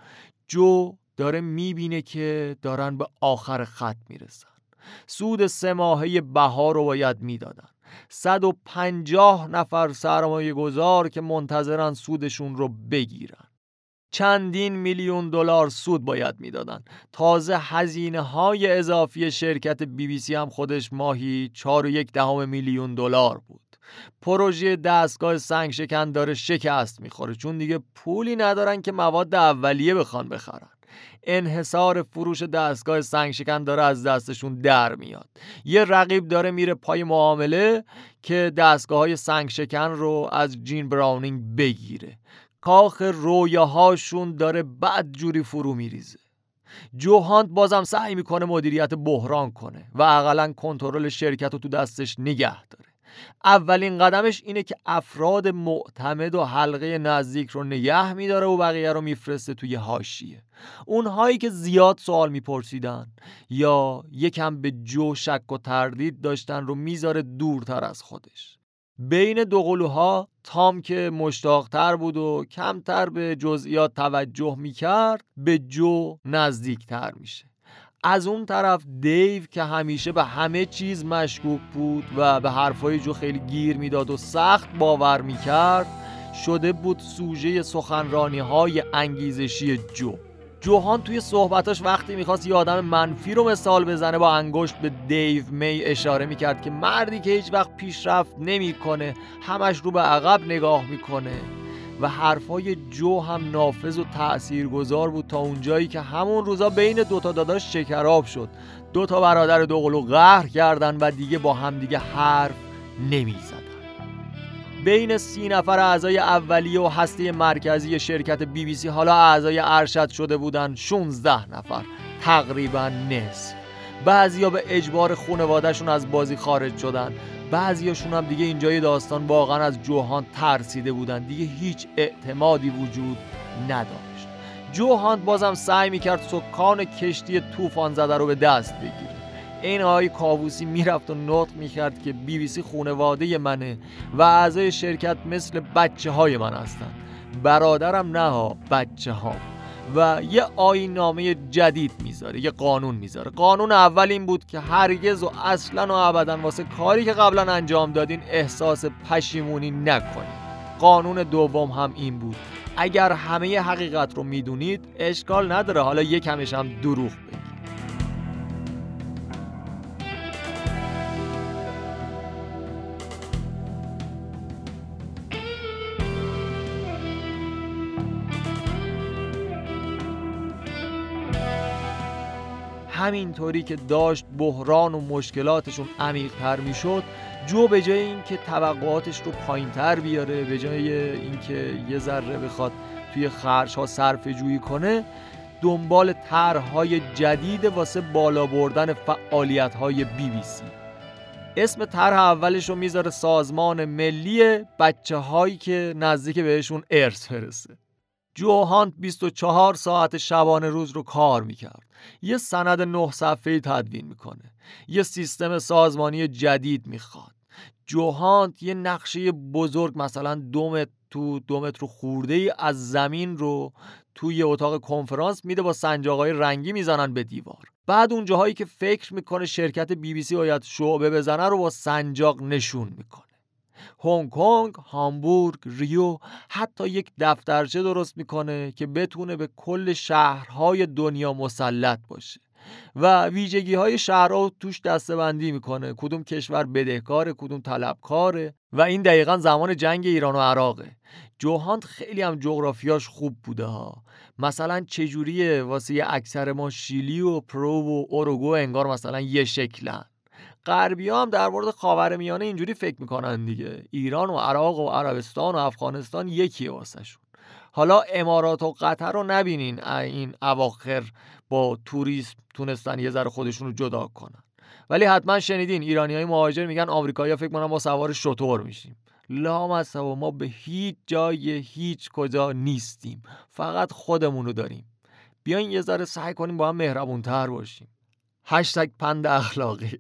جو داره می‌بینه که دارن به آخر خط می‌رسن. سود سه ماهه بهار رو باید می‌دادن. 150 نفر سرمایه گذار که منتظرن سودشون رو بگیرن. چندین میلیون دلار سود باید می‌دادن. تازه هزینه های اضافی شرکت بی بی سی هم خودش ماهی 4 یک دهم میلیون دلار بود. پروژه دستگاه سنگ شکن داره شکست می‌خوره چون دیگه پولی ندارن که مواد اولیه بخوان بخرن. انحصار فروش دستگاه سنگ شکن داره از دستشون در میاد. یه رقیب داره میره پای معامله که دستگاه های سنگ شکن رو از جین براونینگ بگیره. کاخ رویاهاشون داره بد جوری فرو میریزه. جوهانت بازم سعی می‌کنه مدیریت بحران کنه و اقلا کنترل شرکت رو تو دستش نگه داره. اولین قدمش اینه که افراد معتمد و حلقه نزدیک رو نگه میداره و بقیه رو میفرسته توی هاشیه اونهایی که زیاد سوال میپرسیدن یا یکم به جو شک و تردید داشتن رو می‌ذاره دورتر از خودش. بین دو قلوها تام که مشتاقتر بود و کمتر به جزئیات توجه می‌کرد به جو نزدیکتر میشه. از اون طرف دیو که همیشه به همه چیز مشکوک بود و به حرفای جو خیلی گیر می‌داد و سخت باور می‌کرد شده بود سوژه سخنرانی های انگیزشی جو. جوهان توی صحبتاش وقتی می‌خواست یه آدم منفی رو مثال بزنه با انگشت به دیو می اشاره می‌کرد که مردی که هیچ وقت پیشرفت نمی‌کنه همش رو به عقب نگاه می‌کنه. و حرفای جو هم نافذ و تاثیرگذار بود تا اونجایی که همون روزا بین دوتا داداش شکراب شد. دوتا برادر دوقلو قهر کردن و دیگه با هم دیگه حرف نمی‌زدن. بین سی نفر اعضای اولیه و هسته مرکزی شرکت بی بی سی حالا اعضای ارشد شده بودن 16 نفر تقریبا نصف. بعضیا به اجبار خانوادهشون از بازی خارج شدن. بعضیاشون هم دیگه اینجای داستان واقعا از جوهان ترسیده بودن. دیگه هیچ اعتمادی وجود نداشت. جوهان بازم سعی می‌کرد سکان کشتی طوفان زده رو به دست بگیره. این آقای کاووسی می‌رفت و نطق می‌کرد که بی بی سی خونواده منه و اعضای شرکت مثل بچه های من هستن. برادرم نه ها بچه ها و یه آینامه جدید می‌ذاره یه قانون می‌ذاره. قانون اول این بود که هرگز و اصلا و ابدا واسه کاری که قبلا انجام دادین احساس پشیمونی نکنید قانون دوم هم این بود. اگر همه حقیقت رو می‌دونید اشکال نداره. حالا یکمش هم دروغ بگید. همینطوری که داشت بحران و مشکلاتشون عمیقتر می‌شد جو به جای اینکه توقعاتش رو پایینتر بیاره به جای اینکه یه ذره بخواد توی خرج ها صرف جویی کنه دنبال طرحهای جدید واسه بالا بردن فعالیت های بی بی سی. اسم طرح اولش رو می‌ذاره سازمان ملی بچه هایی که نزدیک بهشون ارث فرسته جوهانت 24 ساعت شبانه روز رو کار می‌کرد. یه سند نه صفحه‌ای تدوین می‌کنه. یه سیستم سازمانی جدید می‌خواد. جوهانت یه نقشه بزرگ مثلا دو متر تو دو متر خورده ای از زمین رو توی اتاق کنفرانس میده با سنجاقای رنگی می‌زنن به دیوار. بعد اون جاهایی که فکر می‌کنه شرکت بی بی سی باید شعبه بزنه رو با سنجاق نشون می‌کنه. هنگ کنگ، هامبورگ، ریو حتی یک دفترچه درست می‌کنه که بتونه به کل شهرهای دنیا مسلط باشه و ویژگی های شهرها توش دستبندی می‌کنه. کدوم کشور بدهکاره کدوم طلبکاره و این دقیقا زمان جنگ ایران و عراقه. جوهانت خیلی هم جغرافیاش خوب بوده ها. مثلا چجوریه واسه اکثر ما شیلی و پرو و اوروگو انگار مثلا یه شکلن. غربی هم در مورد خاورمیانه اینجوری فکر می‌کنن دیگه. ایران و عراق و عربستان و افغانستان یکی واسهشون. حالا امارات و قطر رو نبینین این اواخر با توریسم تونستن یه ذره خودشون رو جدا کنن. ولی حتما شنیدین ایرانی های مهاجر میگن آمریکایی فکر کنم ما سوار شطور میشیم. لام و ما به هیچ جای هیچ کجا نیستیم. فقط خودمون رو داریم. بیاین یه ذره سعی کنیم با هم مهربونتر باشیم. هشتگ پند اخلاقی.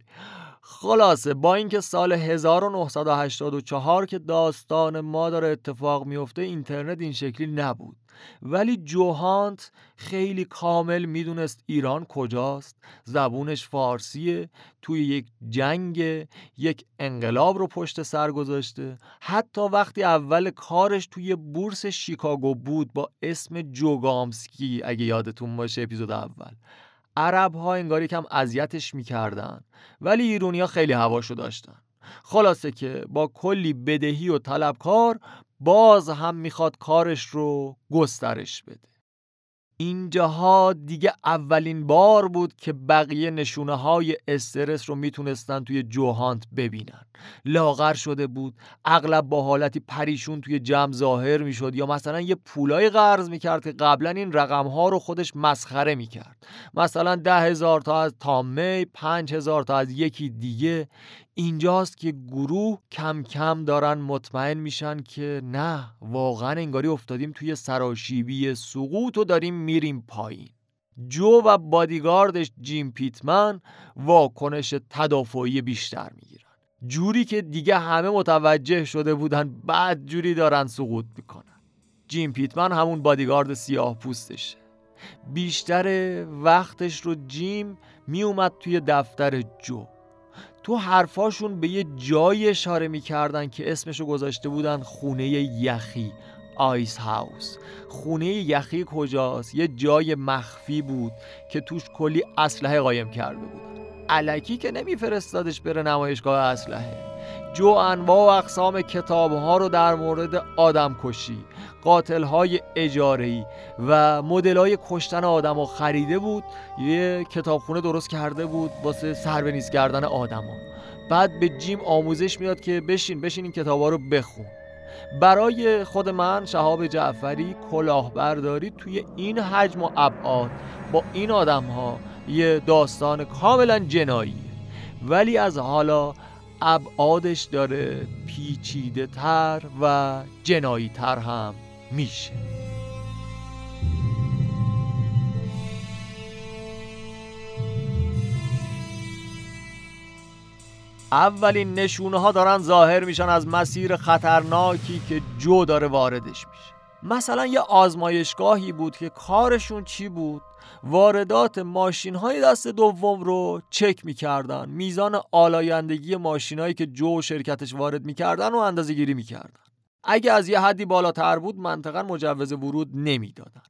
خلاصه با اینکه سال 1984 که داستان ما داره اتفاق میفته اینترنت این شکلی نبود. ولی جوهانت خیلی کامل می‌دونست ایران کجاست زبونش فارسیه توی یک جنگ یک انقلاب رو پشت سر گذاشته. حتی وقتی اول کارش توی بورس شیکاگو بود با اسم جوگامسکی اگه یادتون باشه اپیزود اول. عرب ها انگاری کم اذیتش می‌کردن ولی ایرونیا خیلی هواشو داشتن. خلاصه که با کلی بدهی و طلبکار باز هم می‌خواد کارش رو گسترش بده. اینجاها دیگه اولین بار بود که بقیه نشونه های استرس رو می‌تونستن توی جوهانت ببینن. لاغر شده بود اغلب با حالتی پریشون توی جمع ظاهر می‌شد یا مثلا یه پولای قرض می‌کرد که قبلا این رقم ها رو خودش مسخره می‌کرد. مثلا ده هزار تا از تامی پنج هزار تا از یکی دیگه. اینجاست که گروه کم کم دارن مطمئن میشن که نه واقعا انگاری افتادیم توی سراشیبی سقوط و داریم میریم پایین. جو و بادیگاردش جیم پیتمن واکنش تدافعی بیشتر می‌گیرن. جوری که دیگه همه متوجه شده بودن بعد جوری دارن سقوط می‌کنن. جیم پیتمن همون بادیگارد سیاه پوستشه. بیشتر وقتش رو جیم میومد توی دفتر جو. تو حرفاشون به یه جای اشاره می‌کردن که اسمشو گذاشته بودن خونه یخی آیس هاوس. خونه یخی کجاست؟ یه جای مخفی بود که توش کلی اسلحه قایم کرده بودن. علکی که نمیفرستادش بره نمایشگاه اسلحه. جو انواع و اقسام کتاب ها رو در مورد آدم کشی قاتل های اجاره و مدل های کشتن آدم ها خریده بود. یه کتابخونه درست کرده بود واسه سربنیز کردن آدما. بعد به جیم آموزش می‌داد که بشین بشین این کتاب ها رو بخون. برای خود من شهاب جعفری کلاهبرداری توی این حجم و ابعاد با این آدم ها یه داستان کاملا جنایی ولی از حالا ابعادش داره پیچیده تر و جنایی تر هم میشه. اولین نشونه ها دارن ظاهر میشن از مسیر خطرناکی که جو داره واردش میشه. مثلا یه آزمایشگاهی بود که کارشون چی بود؟ واردات ماشین های دست دوم رو چک می‌کردن. میزان آلایندگی ماشین هایی که جو شرکتش وارد می‌کردن و اندازه گیری می‌کردن. اگه از یه حدی بالاتر بود منطقا مجوز ورود نمی‌دادن.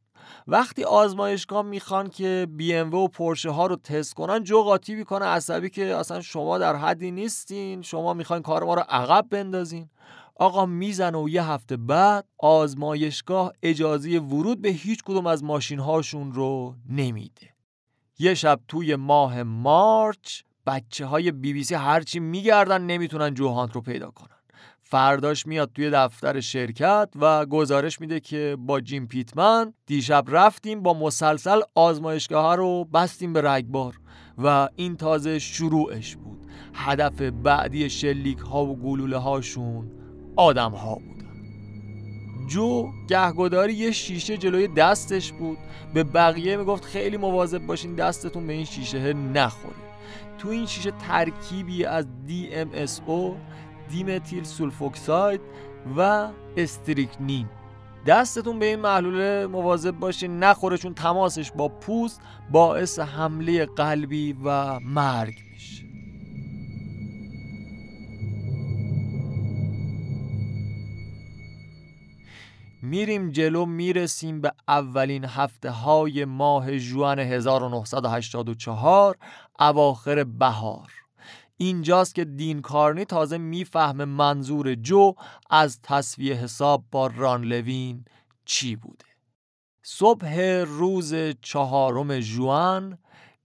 وقتی آزمایشگاه می‌خوان که بی ام و پرشه ها رو تست کنن جو قاطی می‌کنه عصبی که اصلا شما در حدی نیستین شما می‌خواین کار ما رو عقب بندازین. آقا می‌زنه و یه هفته بعد آزمایشگاه اجازه ورود به هیچ کدوم از ماشین هاشون رو نمیده. یه شب توی ماه مارچ بچه های بی بی سی هرچی میگردن نمی‌تونن جوهانت رو پیدا کنن. فرداش میاد توی دفتر شرکت و گزارش میده که با جیم پیتمن دیشب رفتیم با مسلسل آزمایشگاه رو بستیم به رگبار و این تازه شروعش بود. هدف بعدی شلیک ها و گلوله هاشون آدم ها بودن. جو گهگداری یه شیشه جلوی دستش بود. به بقیه می‌گفت خیلی مواظب باشین دستتون به این شیشه نخوره. تو این شیشه ترکیبی از DMSO دیمتیل سولفوکساید و استریکنین. دستتون به این محلول مواظب باشین نخوره چون تماسش با پوست باعث حمله قلبی و مرگ میریم جلو می‌رسیم به اولین هفته های ماه جوان 1984 اواخر بهار. اینجاست که دین کارنی تازه می‌فهمه منظور جو از تصویه حساب با ران لوین چی بوده. صبح روز چهارم جوان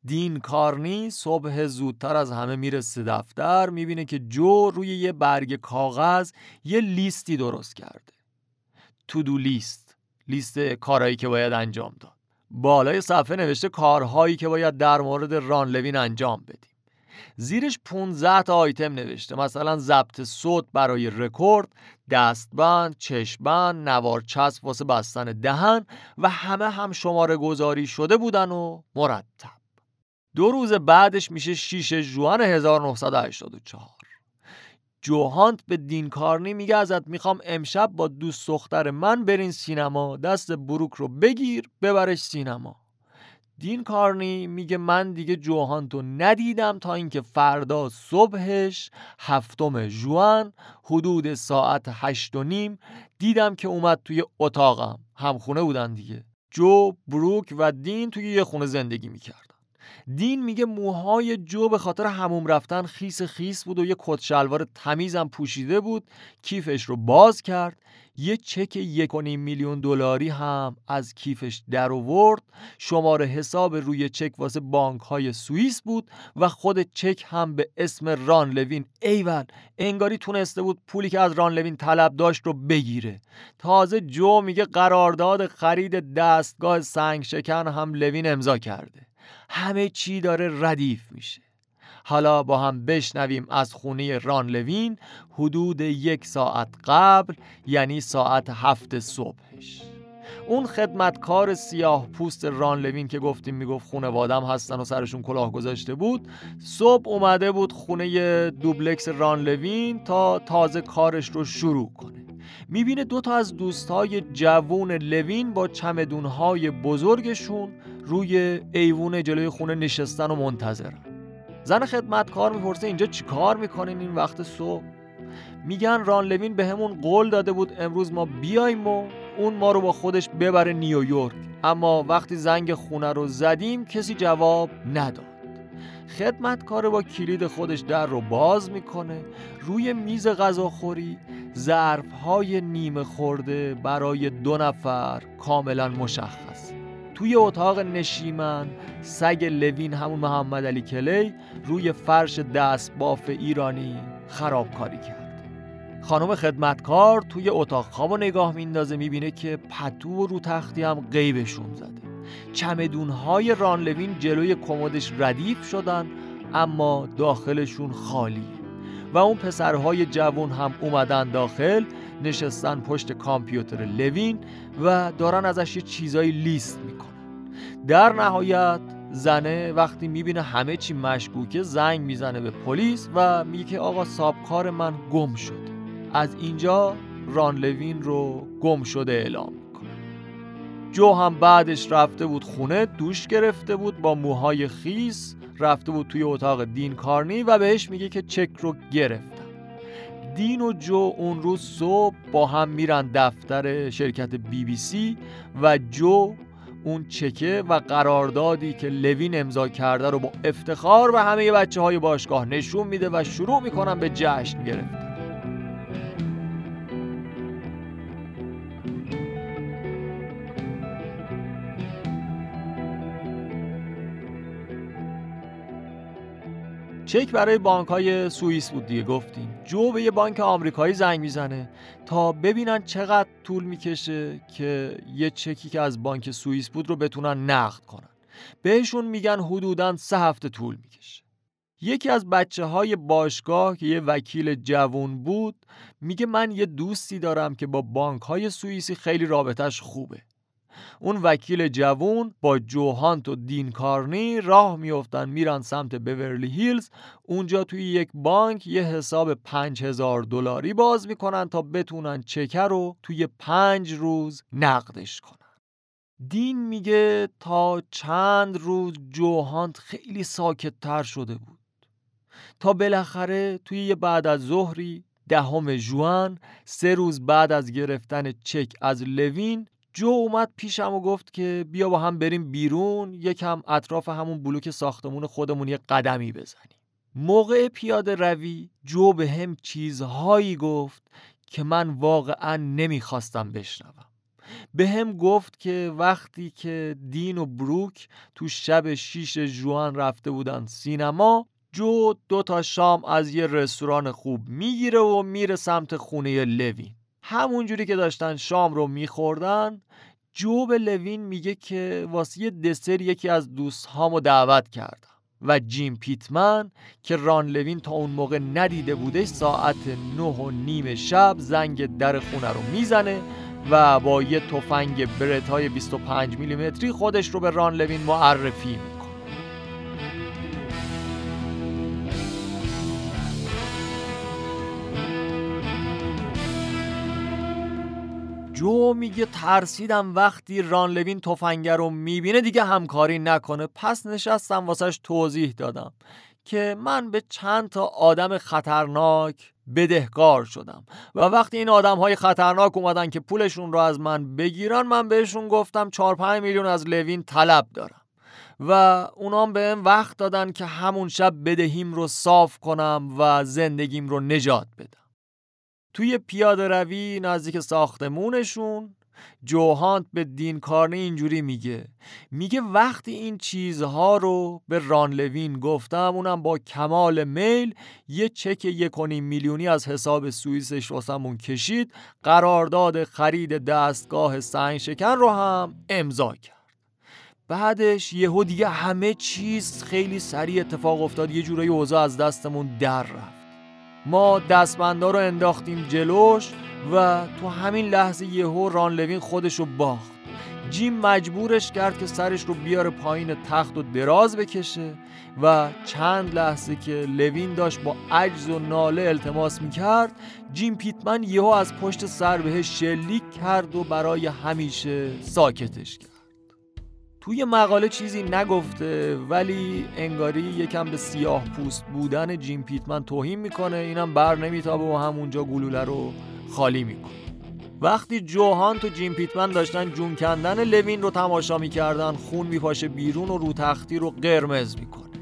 دین کارنی صبح زودتر از همه می‌رسه دفتر می‌بینه که جو روی یه برگ کاغذ یه لیستی درست کرده. تو دو لیست لیست کارهایی که باید انجام داد. بالای صفحه نوشته کارهایی که باید در مورد ران لوین انجام بدیم. زیرش 15 تا آیتم نوشته. مثلا ضبط صوت برای رکورد دستبند چشمبند نوار چسب واسه بستن دهن و همه هم شماره گذاری شده بودن و مرتب. دو روز بعدش میشه 6 جوان 1984 جوهانت به دین کارنی میگه ازت می‌خوام امشب با دوست دختر من برین سینما. دست بروک رو بگیر ببرش سینما. دین کارنی میگه من دیگه جوهانتو ندیدم تا اینکه فردا صبحش هفتم جوان حدود ساعت هشت و نیم دیدم که اومد توی اتاقم. همخونه بودن دیگه. جو بروک و دین توی یه خونه زندگی می‌کرد. دین میگه موهای جو به خاطر هموم رفتن خیس خیس بود و یه کت شلوار تمیزم پوشیده بود. کیفش رو باز کرد. یه چک یک میلیون دلاری هم از کیفش در آورد. شماره حساب روی چک واسه بانک های سوئیس بود و خود چک هم به اسم ران لوین. ایول انگاری تونسته بود پولی که از ران لوین طلب داشت رو بگیره. تازه جو میگه قرارداد خرید دستگاه سنگ شکن هم لوین امضا کرده. همه چی داره ردیف میشه. حالا با هم بشنویم از خونه ران لوین حدود یک ساعت قبل یعنی ساعت هفت صبحش. اون خدمتکار سیاه پوست ران لوین که گفتیم می‌گفت خونوادم هستن و سرشون کلاه گذاشته بود صبح اومده بود خونه دوبلکس ران لوین تا تازه کارش رو شروع کنه. می‌بینه دو تا از دوستای جوون لوین با چمدونهای بزرگشون روی ایوون جلوی خونه نشستن و منتظرن زن خدمتکار می‌پرسه اینجا چیکار می‌کنین این وقت صبح؟ میگن ران لوین به همون قول داده بود امروز ما بیایم و اون ما رو با خودش ببره نیویورک. اما وقتی زنگ خونه رو زدیم کسی جواب نداد. خدمتکار با کلید خودش در رو باز می‌کنه روی میز غذاخوری ظرف های نیمه خورده برای دو نفر کاملا مشخص. توی اتاق نشیمن سگ لوین همون محمد علی کلی روی فرش دست باف ایرانی خرابکاری کرد. خانم خدمتکار توی اتاق خواب و نگاه میندازه می‌بینه که پتو و رو تختی هم غیبشون زده. چمدونهای ران لوین جلوی کمدش ردیف شدن اما داخلشون خالی. و اون پسرهای جوون هم اومدن داخل نشستن پشت کامپیوتر لوین و دارن ازش یه چیزایی لیست می‌کنن. در نهایت زنه وقتی می‌بینه همه چی مشکوکه زنگ می‌زنه به پلیس و میگه که آقا سابکار من گم شده. از اینجا ران لوین رو گم شده اعلام می‌کنه. جو هم بعدش رفته بود خونه دوش گرفته بود با موهای خیس رفته بود توی اتاق دین کارنی و بهش میگه که چک رو گرفتم دین و جو اون روز صبح با هم میرن دفتر شرکت بی بی سی و جو اون چکه و قراردادی که لوین امضا کرده رو با افتخار و همه بچه های باشگاه نشون میده و شروع می‌کنن به جشن گرفتن. چک برای بانک های سوئیس بود دیگه گفتیم. جو به یه بانک آمریکایی زنگ می‌زنه تا ببینن چقدر طول می‌کشه که یه چکی که از بانک سوئیس بود رو بتونن نقد کنن. بهشون میگن حدودا سه هفته طول می‌کشه. یکی از بچه های باشگاه که یه وکیل جوون بود میگه من یه دوستی دارم که با بانک های سوئیسی خیلی رابطش خوبه. اون وکیل جوون با جوهانت و دین کارنی راه میفتن میرن سمت بورلی هیلز. اونجا توی یک بانک یه حساب پنج هزار دلاری باز می‌کنن تا بتونن چکر رو توی پنج روز نقدش کنن. دین میگه تا چند روز جوهانت خیلی ساکت تر شده بود. تا بالاخره توی یه بعد از ظهری دهم جوان سه روز بعد از گرفتن چک از لوین جو اومد پیشم و گفت که بیا با هم بریم بیرون یکم اطراف همون بلوک ساختمون خودمون یه قدمی بزنیم. موقع پیاده روی جو به هم چیزهایی گفت که من واقعا نمی‌خواستم بشنوم. به هم گفت که وقتی که دین و بروک تو شب شیش جوان رفته بودن سینما جو دو تا شام از یه رستوران خوب می‌گیره و میره سمت خونه لوین. همونجوری که داشتن شام رو میخوردن جو به لوین میگه که واسه دسر یکی از دوست هامو دعوت کردم و جیم پیتمن که ران لوین تا اون موقع ندیده بوده ساعت نه و نیم شب زنگ در خونه رو می‌زنه و با یه تفنگ برت های 25 میلیمتری خودش رو به ران لوین معرفی می‌کنه. جو میگه ترسیدم وقتی ران لوین تفنگ رو می‌بینه دیگه همکاری نکنه. پس نشستم واسش توضیح دادم که من به چند تا آدم خطرناک بدهکار شدم و وقتی این آدم های خطرناک اومدن که پولشون رو از من بگیرن من بهشون گفتم 4 5 میلیون از لوین طلب دارم و اونام بهم وقت دادن که همون شب بدهیم رو صاف کنم و زندگیم رو نجات بدم. توی پیاده روی نزدیک ساختمونشون جوهانت به دین کارنه اینجوری میگه. میگه وقتی این چیزها رو به ران لوین گفتم اونم با کمال میل یه چک یک میلیونی از حساب سوئیسش واسمون کشید قرارداد خرید دستگاه سنگ شکن رو هم امضا کرد. بعدش یهو دیگه همه چیز خیلی سریع اتفاق افتاد یه جورایی اوضاع از دستمون در رفت. ما دستبندا رو انداختیم جلوش و تو همین لحظه یهو ران لوین خودش رو باخت. جیم مجبورش کرد که سرش رو بیاره پایین تخت و دراز بکشه و چند لحظه که لوین داشت با عجز و ناله التماس می‌کرد جیم پیتمن یهو از پشت سر بهش شلیک کرد و برای همیشه ساکتش کرد. توی مقاله چیزی نگفته ولی انگاری یکم به سیاه پوست بودن جیم پیتمن توهین می‌کنه. اینم بر نمیتابه و همونجا گلوله رو خالی می‌کنه. وقتی جوهانت و جیم پیتمن داشتن جون کندن لوین رو تماشا می‌کردن خون میپاشه بیرون و رو تختی رو قرمز می‌کنه.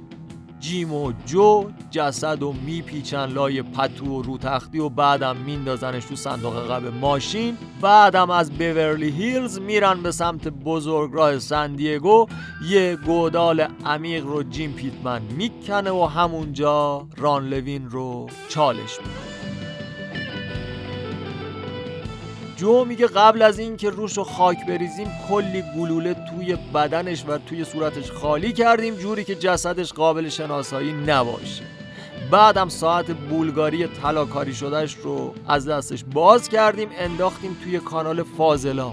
جیم و جو جسد و میپیچن لای پتو و رو تختی و بعدم میندازنش تو صندوق قب ماشین. بعدم از بیورلی هیلز میرن به سمت بزرگراه سندیگو یه گودال عمیق رو جیم پیتمن می‌کنه و همونجا ران لوین رو چالش می‌کنه. جو میگه قبل از اینکه روش رو خاک بریزیم کلی گلوله توی بدنش و توی صورتش خالی کردیم جوری که جسدش قابل شناسایی نباشه. بعدم ساعت بولگاری طلاکاری شدهش رو از دستش باز کردیم انداختیم توی کانال فاضلا.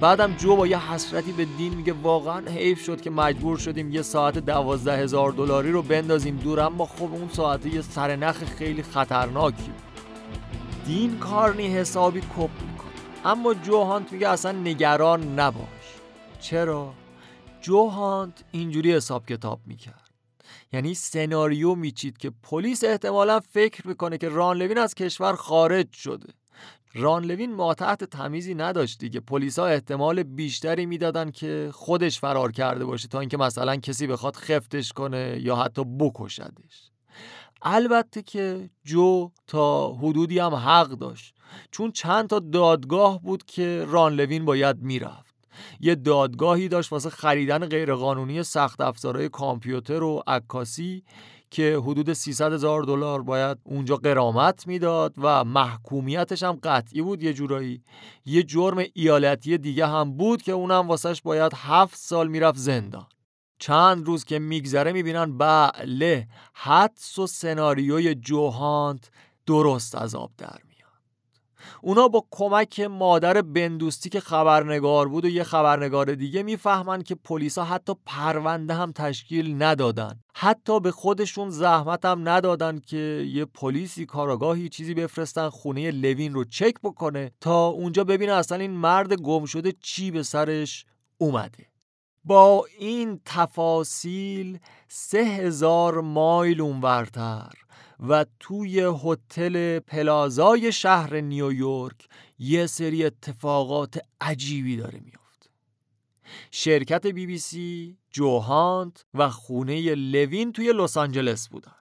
بعدم جو با یه حسرتی به دین میگه واقعا حیف شد که مجبور شدیم یه ساعت دوازده هزار دلاری رو بندازیم دور اما خب اون ساعت یه سرنخ خیلی خطرناکی دین کارنی حسابی کپ اما جوهانت میگه اصلا نگران نباش. چرا؟ جوهانت اینجوری حساب کتاب می‌کرد. یعنی سناریو میچید که پلیس احتمالا فکر می‌کنه که ران لوین از کشور خارج شده. ران لوین ما تحت تمیزی نداشت دیگه. پلیسا احتمال بیشتری می‌دادن که خودش فرار کرده باشه تا اینکه مثلا کسی بخواد خفتش کنه یا حتی بکشدش. البته که جو تا حدودی هم حق داشت چون چند تا دادگاه بود که ران لوین باید می‌رفت. یه دادگاهی داشت واسه خریدن غیرقانونی سخت افزارهای کامپیوتر و عکاسی که حدود 300 هزار دلار باید اونجا قرامت می‌داد و محکومیتش هم قطعی بود یه جورایی. یه جرم ایالتی دیگه هم بود که اونم واسهش باید هفت سال می‌رفت زندان. چند روز که میگذره می‌بینن بله حدس و سناریوی جوهانت درست از آب در اونا با کمک مادر بندوستی که خبرنگار بود و یه خبرنگار دیگه می‌فهمن که پلیسا حتی پرونده هم تشکیل ندادن. حتی به خودشون زحمت هم ندادن که یه پلیسی کاراگاهی چیزی بفرستن خونه لوین رو چک بکنه تا اونجا ببینه اصلا این مرد گم شده چی به سرش اومده. با این تفاصیل سه هزار مایل اونورتر و توی هتل پلازای شهر نیویورک یه سری اتفاقات عجیبی داره میافته شرکت بی بی سی، جو هانت و خونه لوین توی لس آنجلس بودن.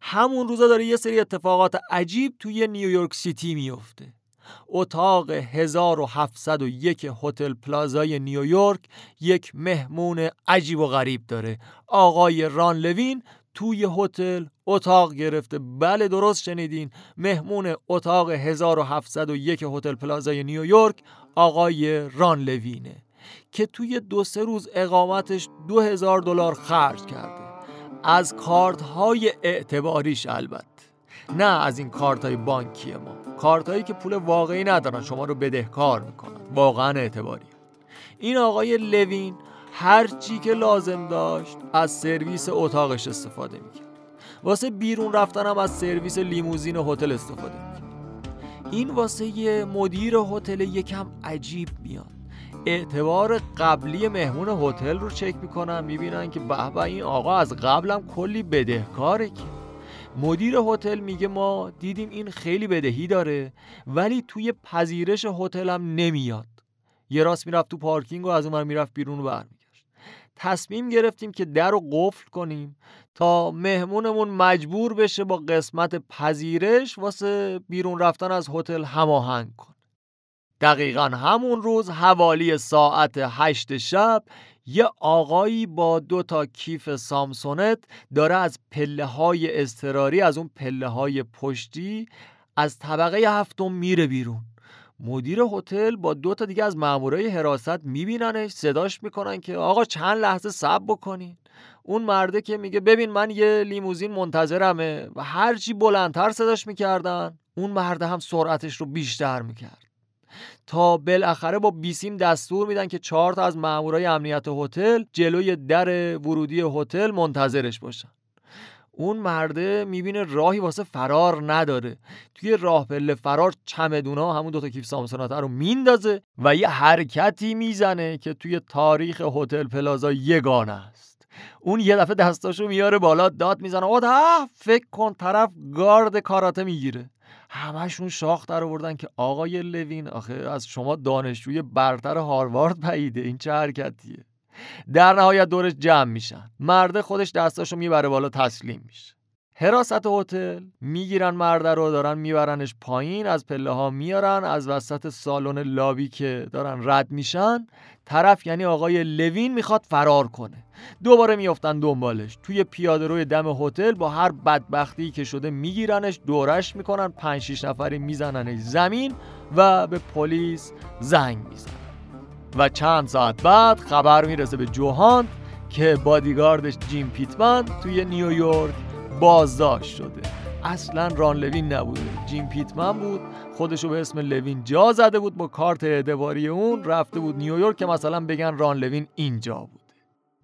همون روزا داره یه سری اتفاقات عجیب توی نیویورک سیتی میفته اتاق 1701 هتل پلازای نیویورک یک مهمون عجیب و غریب داره. آقای ران لوین توی هتل اتاق گرفته. بله درست شنیدین. مهمون اتاق 1701 هتل پلازای نیویورک آقای ران لوینه که توی دو سه روز اقامتش دو هزار دلار خرج کرده. از کارت های اعتباریش البته. نه از این کارت های بانکی ما. کارت هایی که پول واقعی ندارن شما رو بدهکار می‌کنن. واقعا اعتباری این آقای لوین هر چی که لازم داشت از سرویس اتاقش استفاده می‌کرد. واسه بیرون رفتن هم از سرویس لیموزین هتل استفاده می‌کرد. این واسه یه مدیر هتل یکم عجیب میاد. اعتبار قبلی مهمون هتل رو چک می‌کنن می‌بینن که به این آقا از قبلم کلی بدهکاره که. مدیر هتل میگه ما دیدیم این خیلی بدهی داره ولی توی پذیرش هتل هم نمیاد. یه راست می‌رفت تو پارکینگ و از اون می‌رفت بیرون و برمیگشت. تصمیم گرفتیم که در رو قفل کنیم تا مهمونمون مجبور بشه با قسمت پذیرش واسه بیرون رفتن از هتل هماهنگ کنه. دقیقا همون روز حوالی ساعت هشت شب یه آقایی با دو تا کیف سامسونت داره از پله های استراری از اون پله های پشتی از طبقه هفتم میره بیرون. مدیر هتل با دو تا دیگه از مامورای حراست میبیننش صداش می‌کنن که آقا چند لحظه صبر بکنین. اون مرده که میگه ببین من یه لیموزین منتظرمه و هرچی بلندتر صداش می‌کردن اون مرده هم سرعتش رو بیشتر می‌کرد. تا بالاخره با بیسیم دستور میدن که چهار تا از مامورای امنیت هتل جلوی در ورودی هتل منتظرش باشن. اون مرده می‌بینه راهی واسه فرار نداره. توی راه پله فرار چمدونا همون دوتا کیف سامسونات رو میندازه و یه حرکتی می‌زنه که توی تاریخ هتل پلازا یگانه است. اون یه دفعه دستاشو میاره بالا داد می‌زنه. آده فکر کن طرف گارد کاراته می‌گیره. همشون شاخ در آوردن که آقای لوین آخه از شما دانشجوی برتر هاروارد بعیده این چه حرکتیه؟ در نهایت دورش جمع میشن. مرده خودش دستاشو می‌بره بالا تسلیم میشه. حراست هتل می‌گیرن مرده رو دارن میبرنش پایین از پله ها میارن از وسط سالن لابی که دارن رد میشن طرف یعنی آقای لوین می‌خواد فرار کنه. دوباره میافتن دنبالش. توی پیاده روی دم هتل با هر بدبختی که شده میگیرنش دورش می‌کنن پنج شیش نفری میزننش زمین و به پلیس زنگ می‌زنن. و چند ساعت بعد خبر می‌رسه به جو هانت که بادیگاردش جیم پیتمن توی نیویورک بازداشت شده. اصلا ران لوین نبوده. جیم پیتمن بود خودشو به اسم لوین جا زده بود با کارت اعتباری اون رفته بود نیویورک که مثلا بگن ران لوین اینجا بود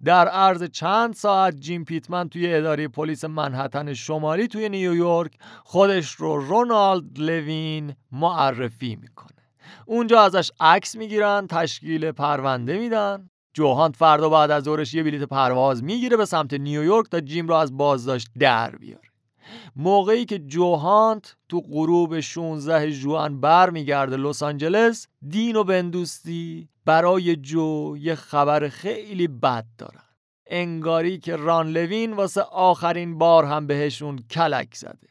در عرض چند ساعت جیم پیتمن توی اداره پلیس منهتن شمالی توی نیویورک خودش رو رونالد لوین معرفی می‌کنه. اونجا ازش عکس می‌گیرن تشکیل پرونده میدن. جوهانت فردا بعد از ظهرش یه بلیت پرواز می‌گیره به سمت نیویورک تا جیم رو از بازداشت در بیاره. موقعی که جوهانت تو غروب 16 جوان برمیگرده لس آنجلس دین و بندوستی برای جو یه خبر خیلی بد دارن. انگاری که ران لوین واسه آخرین بار هم بهشون کلک زده.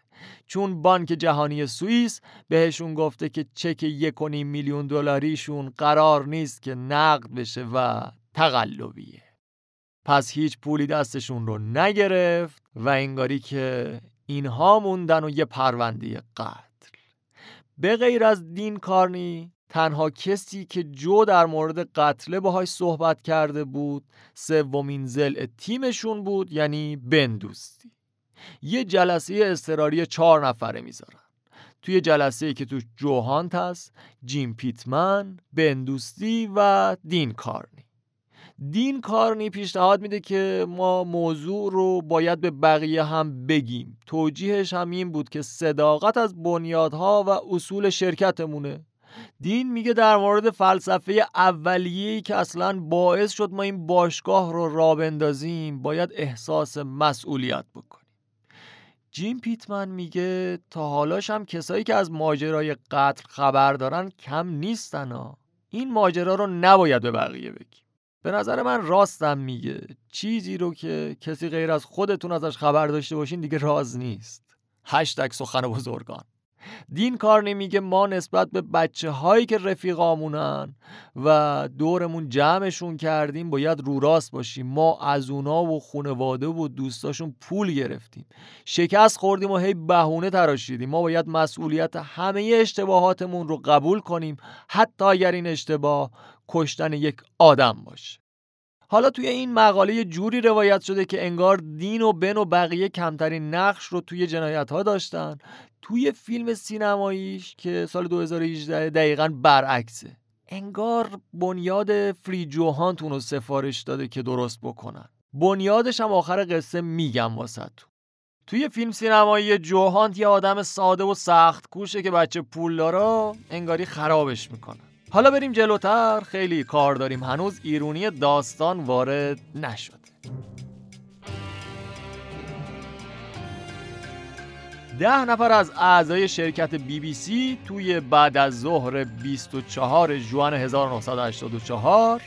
چون بانک جهانی سوئیس بهشون گفته که چک یک میلیون دلاریشون قرار نیست که نقد بشه و تقلبیه. پس هیچ پولی دستشون رو نگرفت و انگاری که اینها موندن و یه پرونده قتل. به غیر از دین کارنی تنها کسی که جو در مورد قتله باهاش صحبت کرده بود سومین زل تیمشون بود یعنی بندوستی یه جلسه استراری چهار نفره می‌ذارن. توی جلسه که تو جوهانت هست جیم پیتمن بندوستی و دین کارنی. دین کارنی پیشنهاد میده که ما موضوع رو باید به بقیه هم بگیم. توجیهش هم این بود که صداقت از بنیادها و اصول شرکتمونه. دین میگه در مورد فلسفه اولیه‌ای که اصلا باعث شد ما این باشگاه رو را بندازیم باید احساس مسئولیت بکنیم. جیم پیتمن میگه تا حالاش هم کسایی که از ماجرای قتل خبر دارن کم نیستن ها. این ماجرا رو نباید به بقیه بگیم. به نظر من راستم میگه. چیزی رو که کسی غیر از خودتون ازش خبر داشته باشین دیگه راز نیست. هشتگ سخن بزرگان. دین کارنی میگه ما نسبت به بچه هایی که رفیقامونن و دورمون جمعشون کردیم باید رو راست باشیم. ما از اونا و خونواده و دوستاشون پول گرفتیم. شکست خوردیم و هی بهونه تراشیدیم. ما باید مسئولیت همه اشتباهاتمون رو قبول کنیم. حتی اگر این اشتباه کشتن یک آدم باشه. حالا توی این مقاله جوری روایت شده که انگار دین و بن و بقیه کمترین نقش رو توی جنایت ها داشتن. توی فیلم سینماییش که سال 2018 دقیقا برعکسه. انگار بنیاد فری جوهانت رو سفارش داده که درست بکنن. بنیادش هم آخر قصه میگم واسه تو توی فیلم سینمایی جوهانت یه آدم ساده و سخت کوشه که بچه پول داره انگاری خرابش می‌کنه. حالا بریم جلوتر. خیلی کار داریم. هنوز ایرونی داستان وارد نشده ده نفر از اعضای شرکت بی بی سی توی بعد از ظهر 24 جوان 1984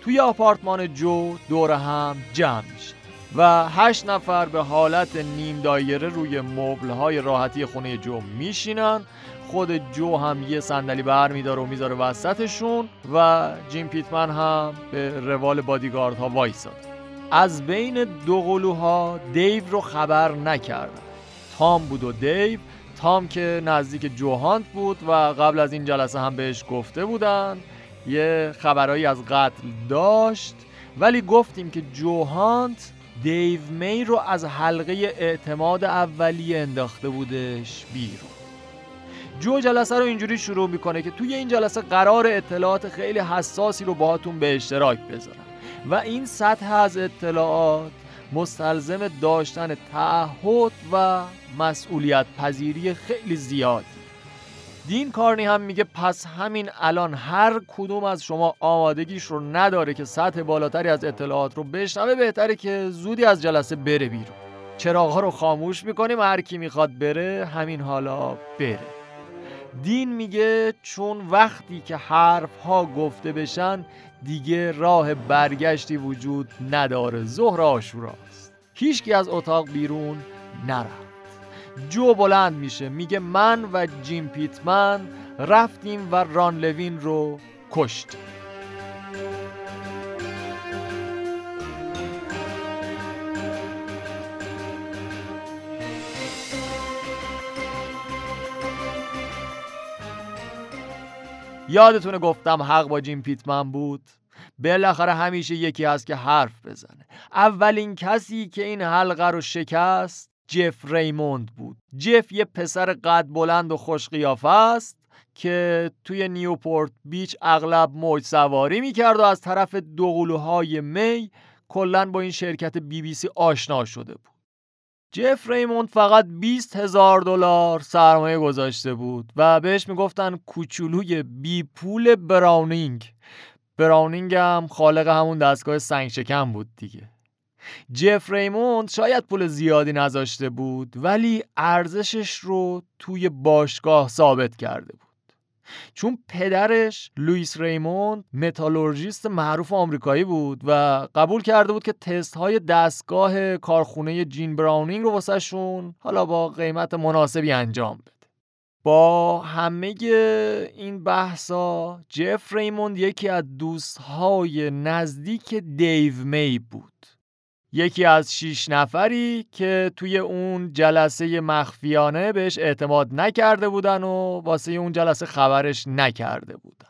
توی آپارتمان جو دور هم جمع میشه و هشت نفر به حالت نیم دایره روی مبلهای راحتی خونه جو میشینن. خود جو هم یه صندلی بر میداره و می‌ذاره وسطشون و جیم پیتمن هم به روال بادیگاردها وایساد. از بین دو قلوها دیو رو خبر نکردن تام بود و دیو. تام که نزدیک جوهانت بود و قبل از این جلسه هم بهش گفته بودن. یه خبرهایی از قتل داشت. ولی گفتیم که جوهانت دیو می رو از حلقه اعتماد اولیه انداخته بودش بیرون. جو جلسه رو اینجوری شروع می‌کنه که توی این جلسه قرار اطلاعات خیلی حساسی رو باهاتون به اشتراک بذارم. و این سطح از اطلاعات مستلزم داشتن تعهد و مسئولیت پذیری خیلی زیادی. دین کارنی هم میگه پس همین الان هر کدوم از شما آمادگیش رو نداره که سطح بالاتری از اطلاعات رو بشنوه بهتره که زودی از جلسه بره بیرون. چراغ رو خاموش می‌کنیم هر کی می‌خواد بره همین حالا بره. دین میگه چون وقتی که حرف ها گفته بشن دیگه راه برگشتی وجود نداره. ظهر آشوراست هیچکی از اتاق بیرون نرفت. جو بلند میشه میگه من و جیم پیتمن رفتیم و ران لوین رو کشتیم. یادتونه گفتم حق با جیم پیتمن بود؟ بالاخره همیشه یکی هست که حرف بزنه. اولین کسی که این حلقه رو شکست جف ریموند بود. جف یه پسر قد بلند و خوش قیافه است که توی نیوپورت بیچ اغلب موج سواری می‌کرد و از طرف دوقلوهای می کلا با این شرکت بی بی سی آشنا شده بود. جف ریموند فقط 20 هزار دلار سرمایه گذاشته بود و بهش می‌گفتن کوچولوی بی پول براونینگ. براونینگ هم خالق همون دستگاه سنگ شکن بود دیگه. جف ریموند شاید پول زیادی نذاشته بود ولی ارزشش رو توی باشگاه ثابت کرده بود. چون پدرش لوئیس ریموند متالورژیست معروف آمریکایی بود و قبول کرده بود که تست های دستگاه کارخونه جین براونینگ رو واسه‌شون حالا با قیمت مناسبی انجام بده. با همه این بحثا جف ریموند یکی از دوستهای نزدیک دیو می بود. یکی از شیش نفری که توی اون جلسه مخفیانه بهش اعتماد نکرده بودن و واسه اون جلسه خبرش نکرده بودن.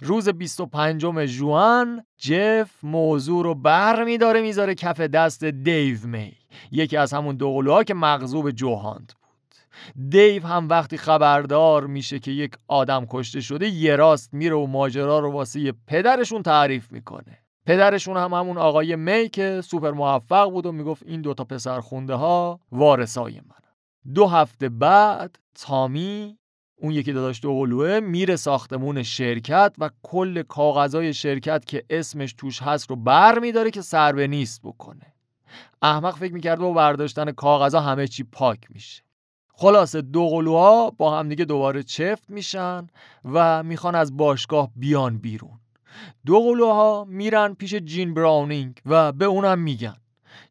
روز 25 جوان جف موضوع رو بر میداره می‌ذاره کف دست دیو می. یکی از همون دوقلوها که مغزوب جوهاند بود. دیو هم وقتی خبردار میشه که یک آدم کشته شده یه راست میره و ماجرا رو واسه پدرشون تعریف می‌کنه. پدرشون هم همون آقای می که سوپر موفق بود و می‌گفت این دوتا پسر خونده ها وارثای من دو هفته بعد تامی اون یکی داداش دو قلوه میره ساختمون شرکت و کل کاغذای شرکت که اسمش توش هست رو بر میداره که سر به نیست بکنه. احمق فکر می‌کرد با برداشتن کاغذا همه چی پاک میشه. خلاصه دو قلوها با همدیگه دوباره چفت میشن و می‌خوان از باشگاه بیان بیرون. دو قلوها میرن پیش جین براونینگ و به اونم میگن.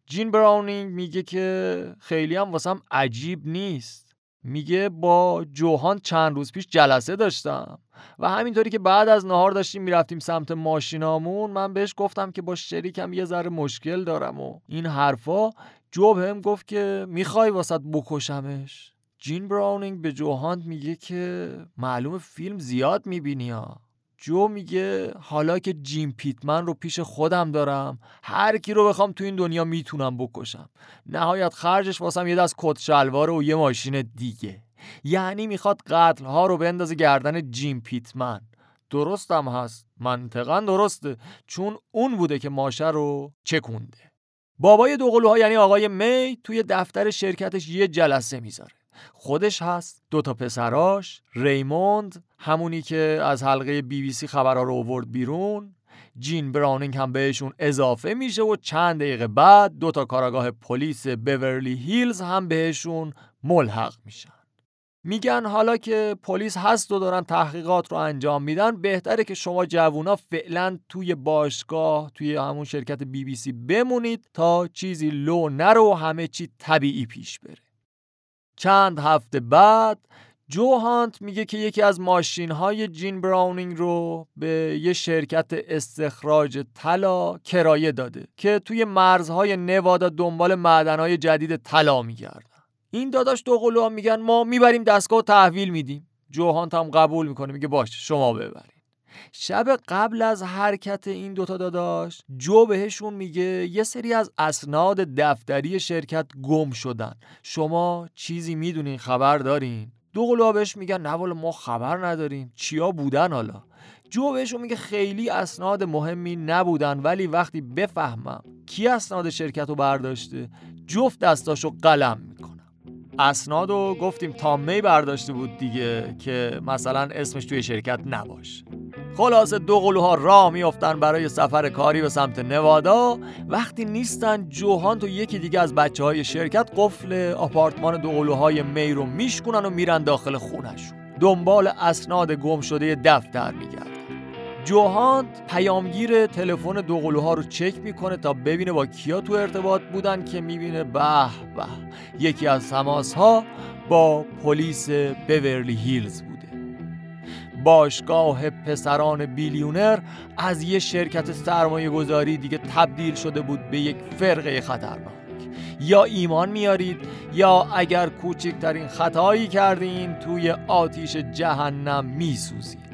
جین براونینگ میگه که خیلی هم واسم عجیب نیست. میگه با جوهان چند روز پیش جلسه داشتم و همینطوری که بعد از نهار داشتیم می‌رفتیم سمت ماشینامون من بهش گفتم که با شریکم یه ذره مشکل دارم و این حرفا. جو بهم گفت که می‌خوای واسط بکشمش. جین براونینگ به جوهانت میگه که معلوم فیلم زیاد می‌بینی ها. جو میگه حالا که جیم پیتمن رو پیش خودم دارم هر کی رو بخوام تو این دنیا می‌تونم بکشم. نهایت خرجش واسم یه دست کت شلوار و یه ماشین دیگه. یعنی می‌خواد قتل ها رو بندازه گردن جیم پیتمن. درستم هست. منطقا درسته. چون اون بوده که ماشه رو چکونده. بابای دوقلوها یعنی آقای می توی دفتر شرکتش یه جلسه می‌ذاره. خودش هست دو تا پسراش ریموند همونی که از حلقه بی بی سی خبرها رو آورد بیرون. جین براونینگ هم بهشون اضافه میشه و چند دقیقه بعد دو تا کاراگاه پلیس بورلی هیلز هم بهشون ملحق میشن. میگن حالا که پلیس هست و دارن تحقیقات رو انجام میدن بهتره که شما جوونا فعلا توی باشگاه توی همون شرکت بی بی سی بمونید تا چیزی لو نره و همه چی طبیعی پیش بره. چند هفته بعد جو هانت میگه که یکی از ماشین های جین براونینگ رو به یه شرکت استخراج طلا کرایه داده که توی مرزهای نوادا دنبال معدنهای جدید طلا میگردن. این داداش دو میگن ما می‌بریم دستگاه تحویل میدیم. جوهانت هم قبول می‌کنه میگه باش شما ببرید. شب قبل از حرکت این دوتا داداش جو بهشون میگه یه سری از اسناد دفتری شرکت گم شدن. شما چیزی می‌دونین خبر دارین؟ دو قلوها بهش میگن نه والا ما خبر نداریم. چیا بودن حالا؟ جو بهشون میگه خیلی اسناد مهمی نبودن ولی وقتی بفهمم کی اسناد شرکت رو برداشته جفت دستاشو قلم می‌کنه. اسناد رو گفتیم تامی برداشته بود دیگه که مثلا اسمش توی شرکت نباشه. خلاصه دو قلوها راه میافتن برای سفر کاری به سمت نوادا. وقتی نیستن جوهان تو یکی دیگه از بچه های شرکت قفل آپارتمان دو قلوهای می رو میشکنن و میرن داخل خونشون دنبال اسناد گم شده دفتر میگردن. جوهانت پیامگیر تلفن دوقلوها رو چک می‌کنه تا ببینه با کیا تو ارتباط بودن که می‌بینه به به. یکی از تماس ها با پلیس بورلی هیلز بوده. باشگاه پسران بیلیونر از یه شرکت سرمایه گذاری دیگه تبدیل شده بود به یک فرقه خطرناک. یا ایمان میارید یا اگر کوچکترین خطایی کردین توی آتیش جهنم میسوزید.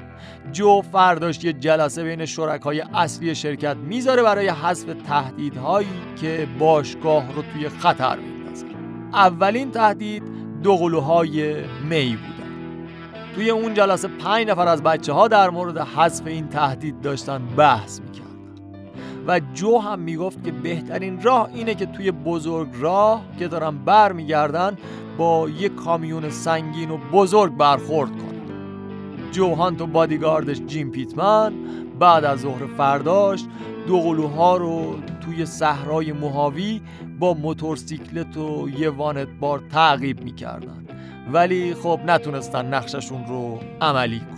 جو فرداش یه جلسه بین شرکای اصلی شرکت می‌ذاره برای حذف تهدیدهایی که باشگاه رو توی خطر میندازه. اولین تهدید دوقلوهای می بودن توی اون جلسه پنج نفر از بچه ها در مورد حذف این تهدید داشتن بحث می‌کردن. و جو هم می‌گفت که بهترین راه اینه که توی بزرگ راه که دارن بر میگردن با یه کامیون سنگین و بزرگ برخورد کنن. جوهانت و بادیگاردش جیم پیتمن بعد از ظهر فرداش دو قلوها رو توی صحرای موهاوی با موتورسیکلت و یه وانت بار تعقیب می‌کردن. ولی خب نتونستن نقششون رو عملی کنن.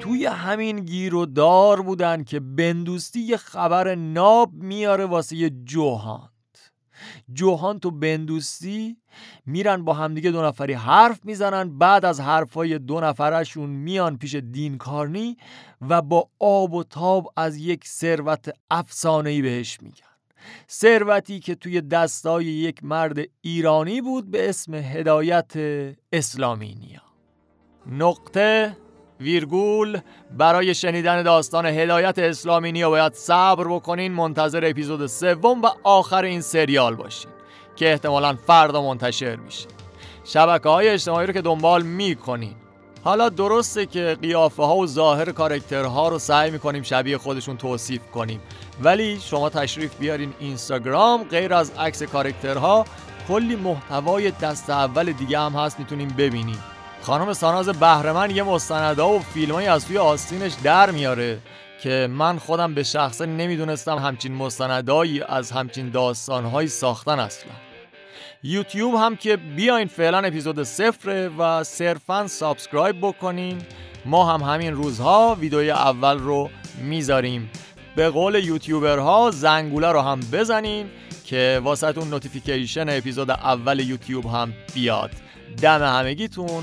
توی همین گیر و دار بودن که بندوستی یه خبر ناب میاره واسه جوهان. جوهان تو بندوستی میرن با همدیگه دو نفری حرف می‌زنن بعد از حرفای دو نفرشون میان پیش دین کارنی و با آب و تاب از یک ثروت افسانه‌ای بهش میگن. ثروتی که توی دستای یک مرد ایرانی بود به اسم هدایت اسلامی نیا. نقطه ویرگول برای شنیدن داستان هدایت اسلامی نیا باید صبر بکنین منتظر اپیزود سوم و آخر این سریال باشین که احتمالا فردا منتشر میشه. شبکه های اجتماعی رو که دنبال می‌کنین. حالا درسته که قیافه ها و ظاهر کارکترها رو سعی می‌کنیم شبیه خودشون توصیف کنیم ولی شما تشریف بیارین اینستاگرام غیر از عکس کارکترها کلی محتوای دست اول دیگه هم هست می‌تونیم ببینیم. خانم ساناز بهرمن یه مستندا و فیلمایی از توی آستینش در میاره که من خودم به شخصه نمی‌دونستم همچین مستندایی از همچین داستانهایی ساختن اصلا. یوتیوب هم که بیاین فعلا اپیزود صفره و صرفا subscribe بکنین. ما هم همین روزها ویدیوی اول رو می‌ذاریم. به قول یوتیوبرها زنگوله رو هم بزنین که واسه notification اپیزود اول یوتیوب هم بیاد. دم همگیتون.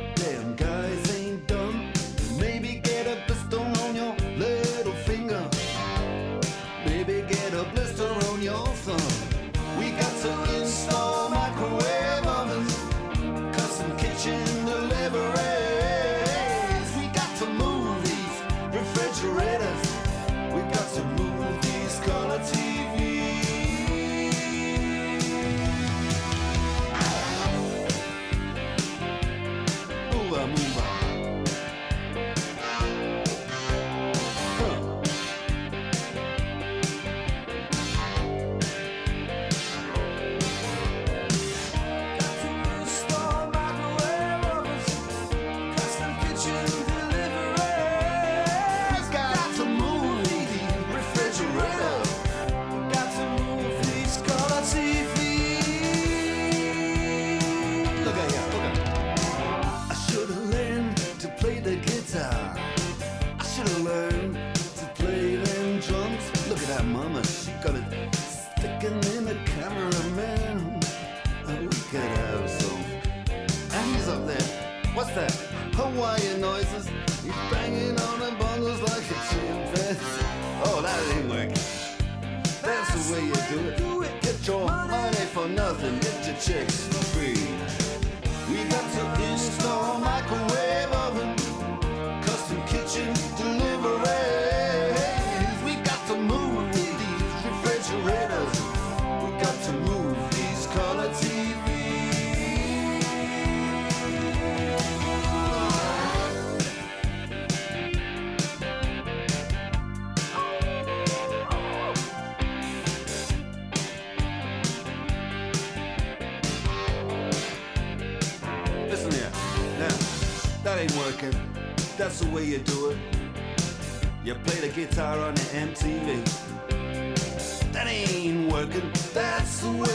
guitar on the MTV. That ain't working, that's the way.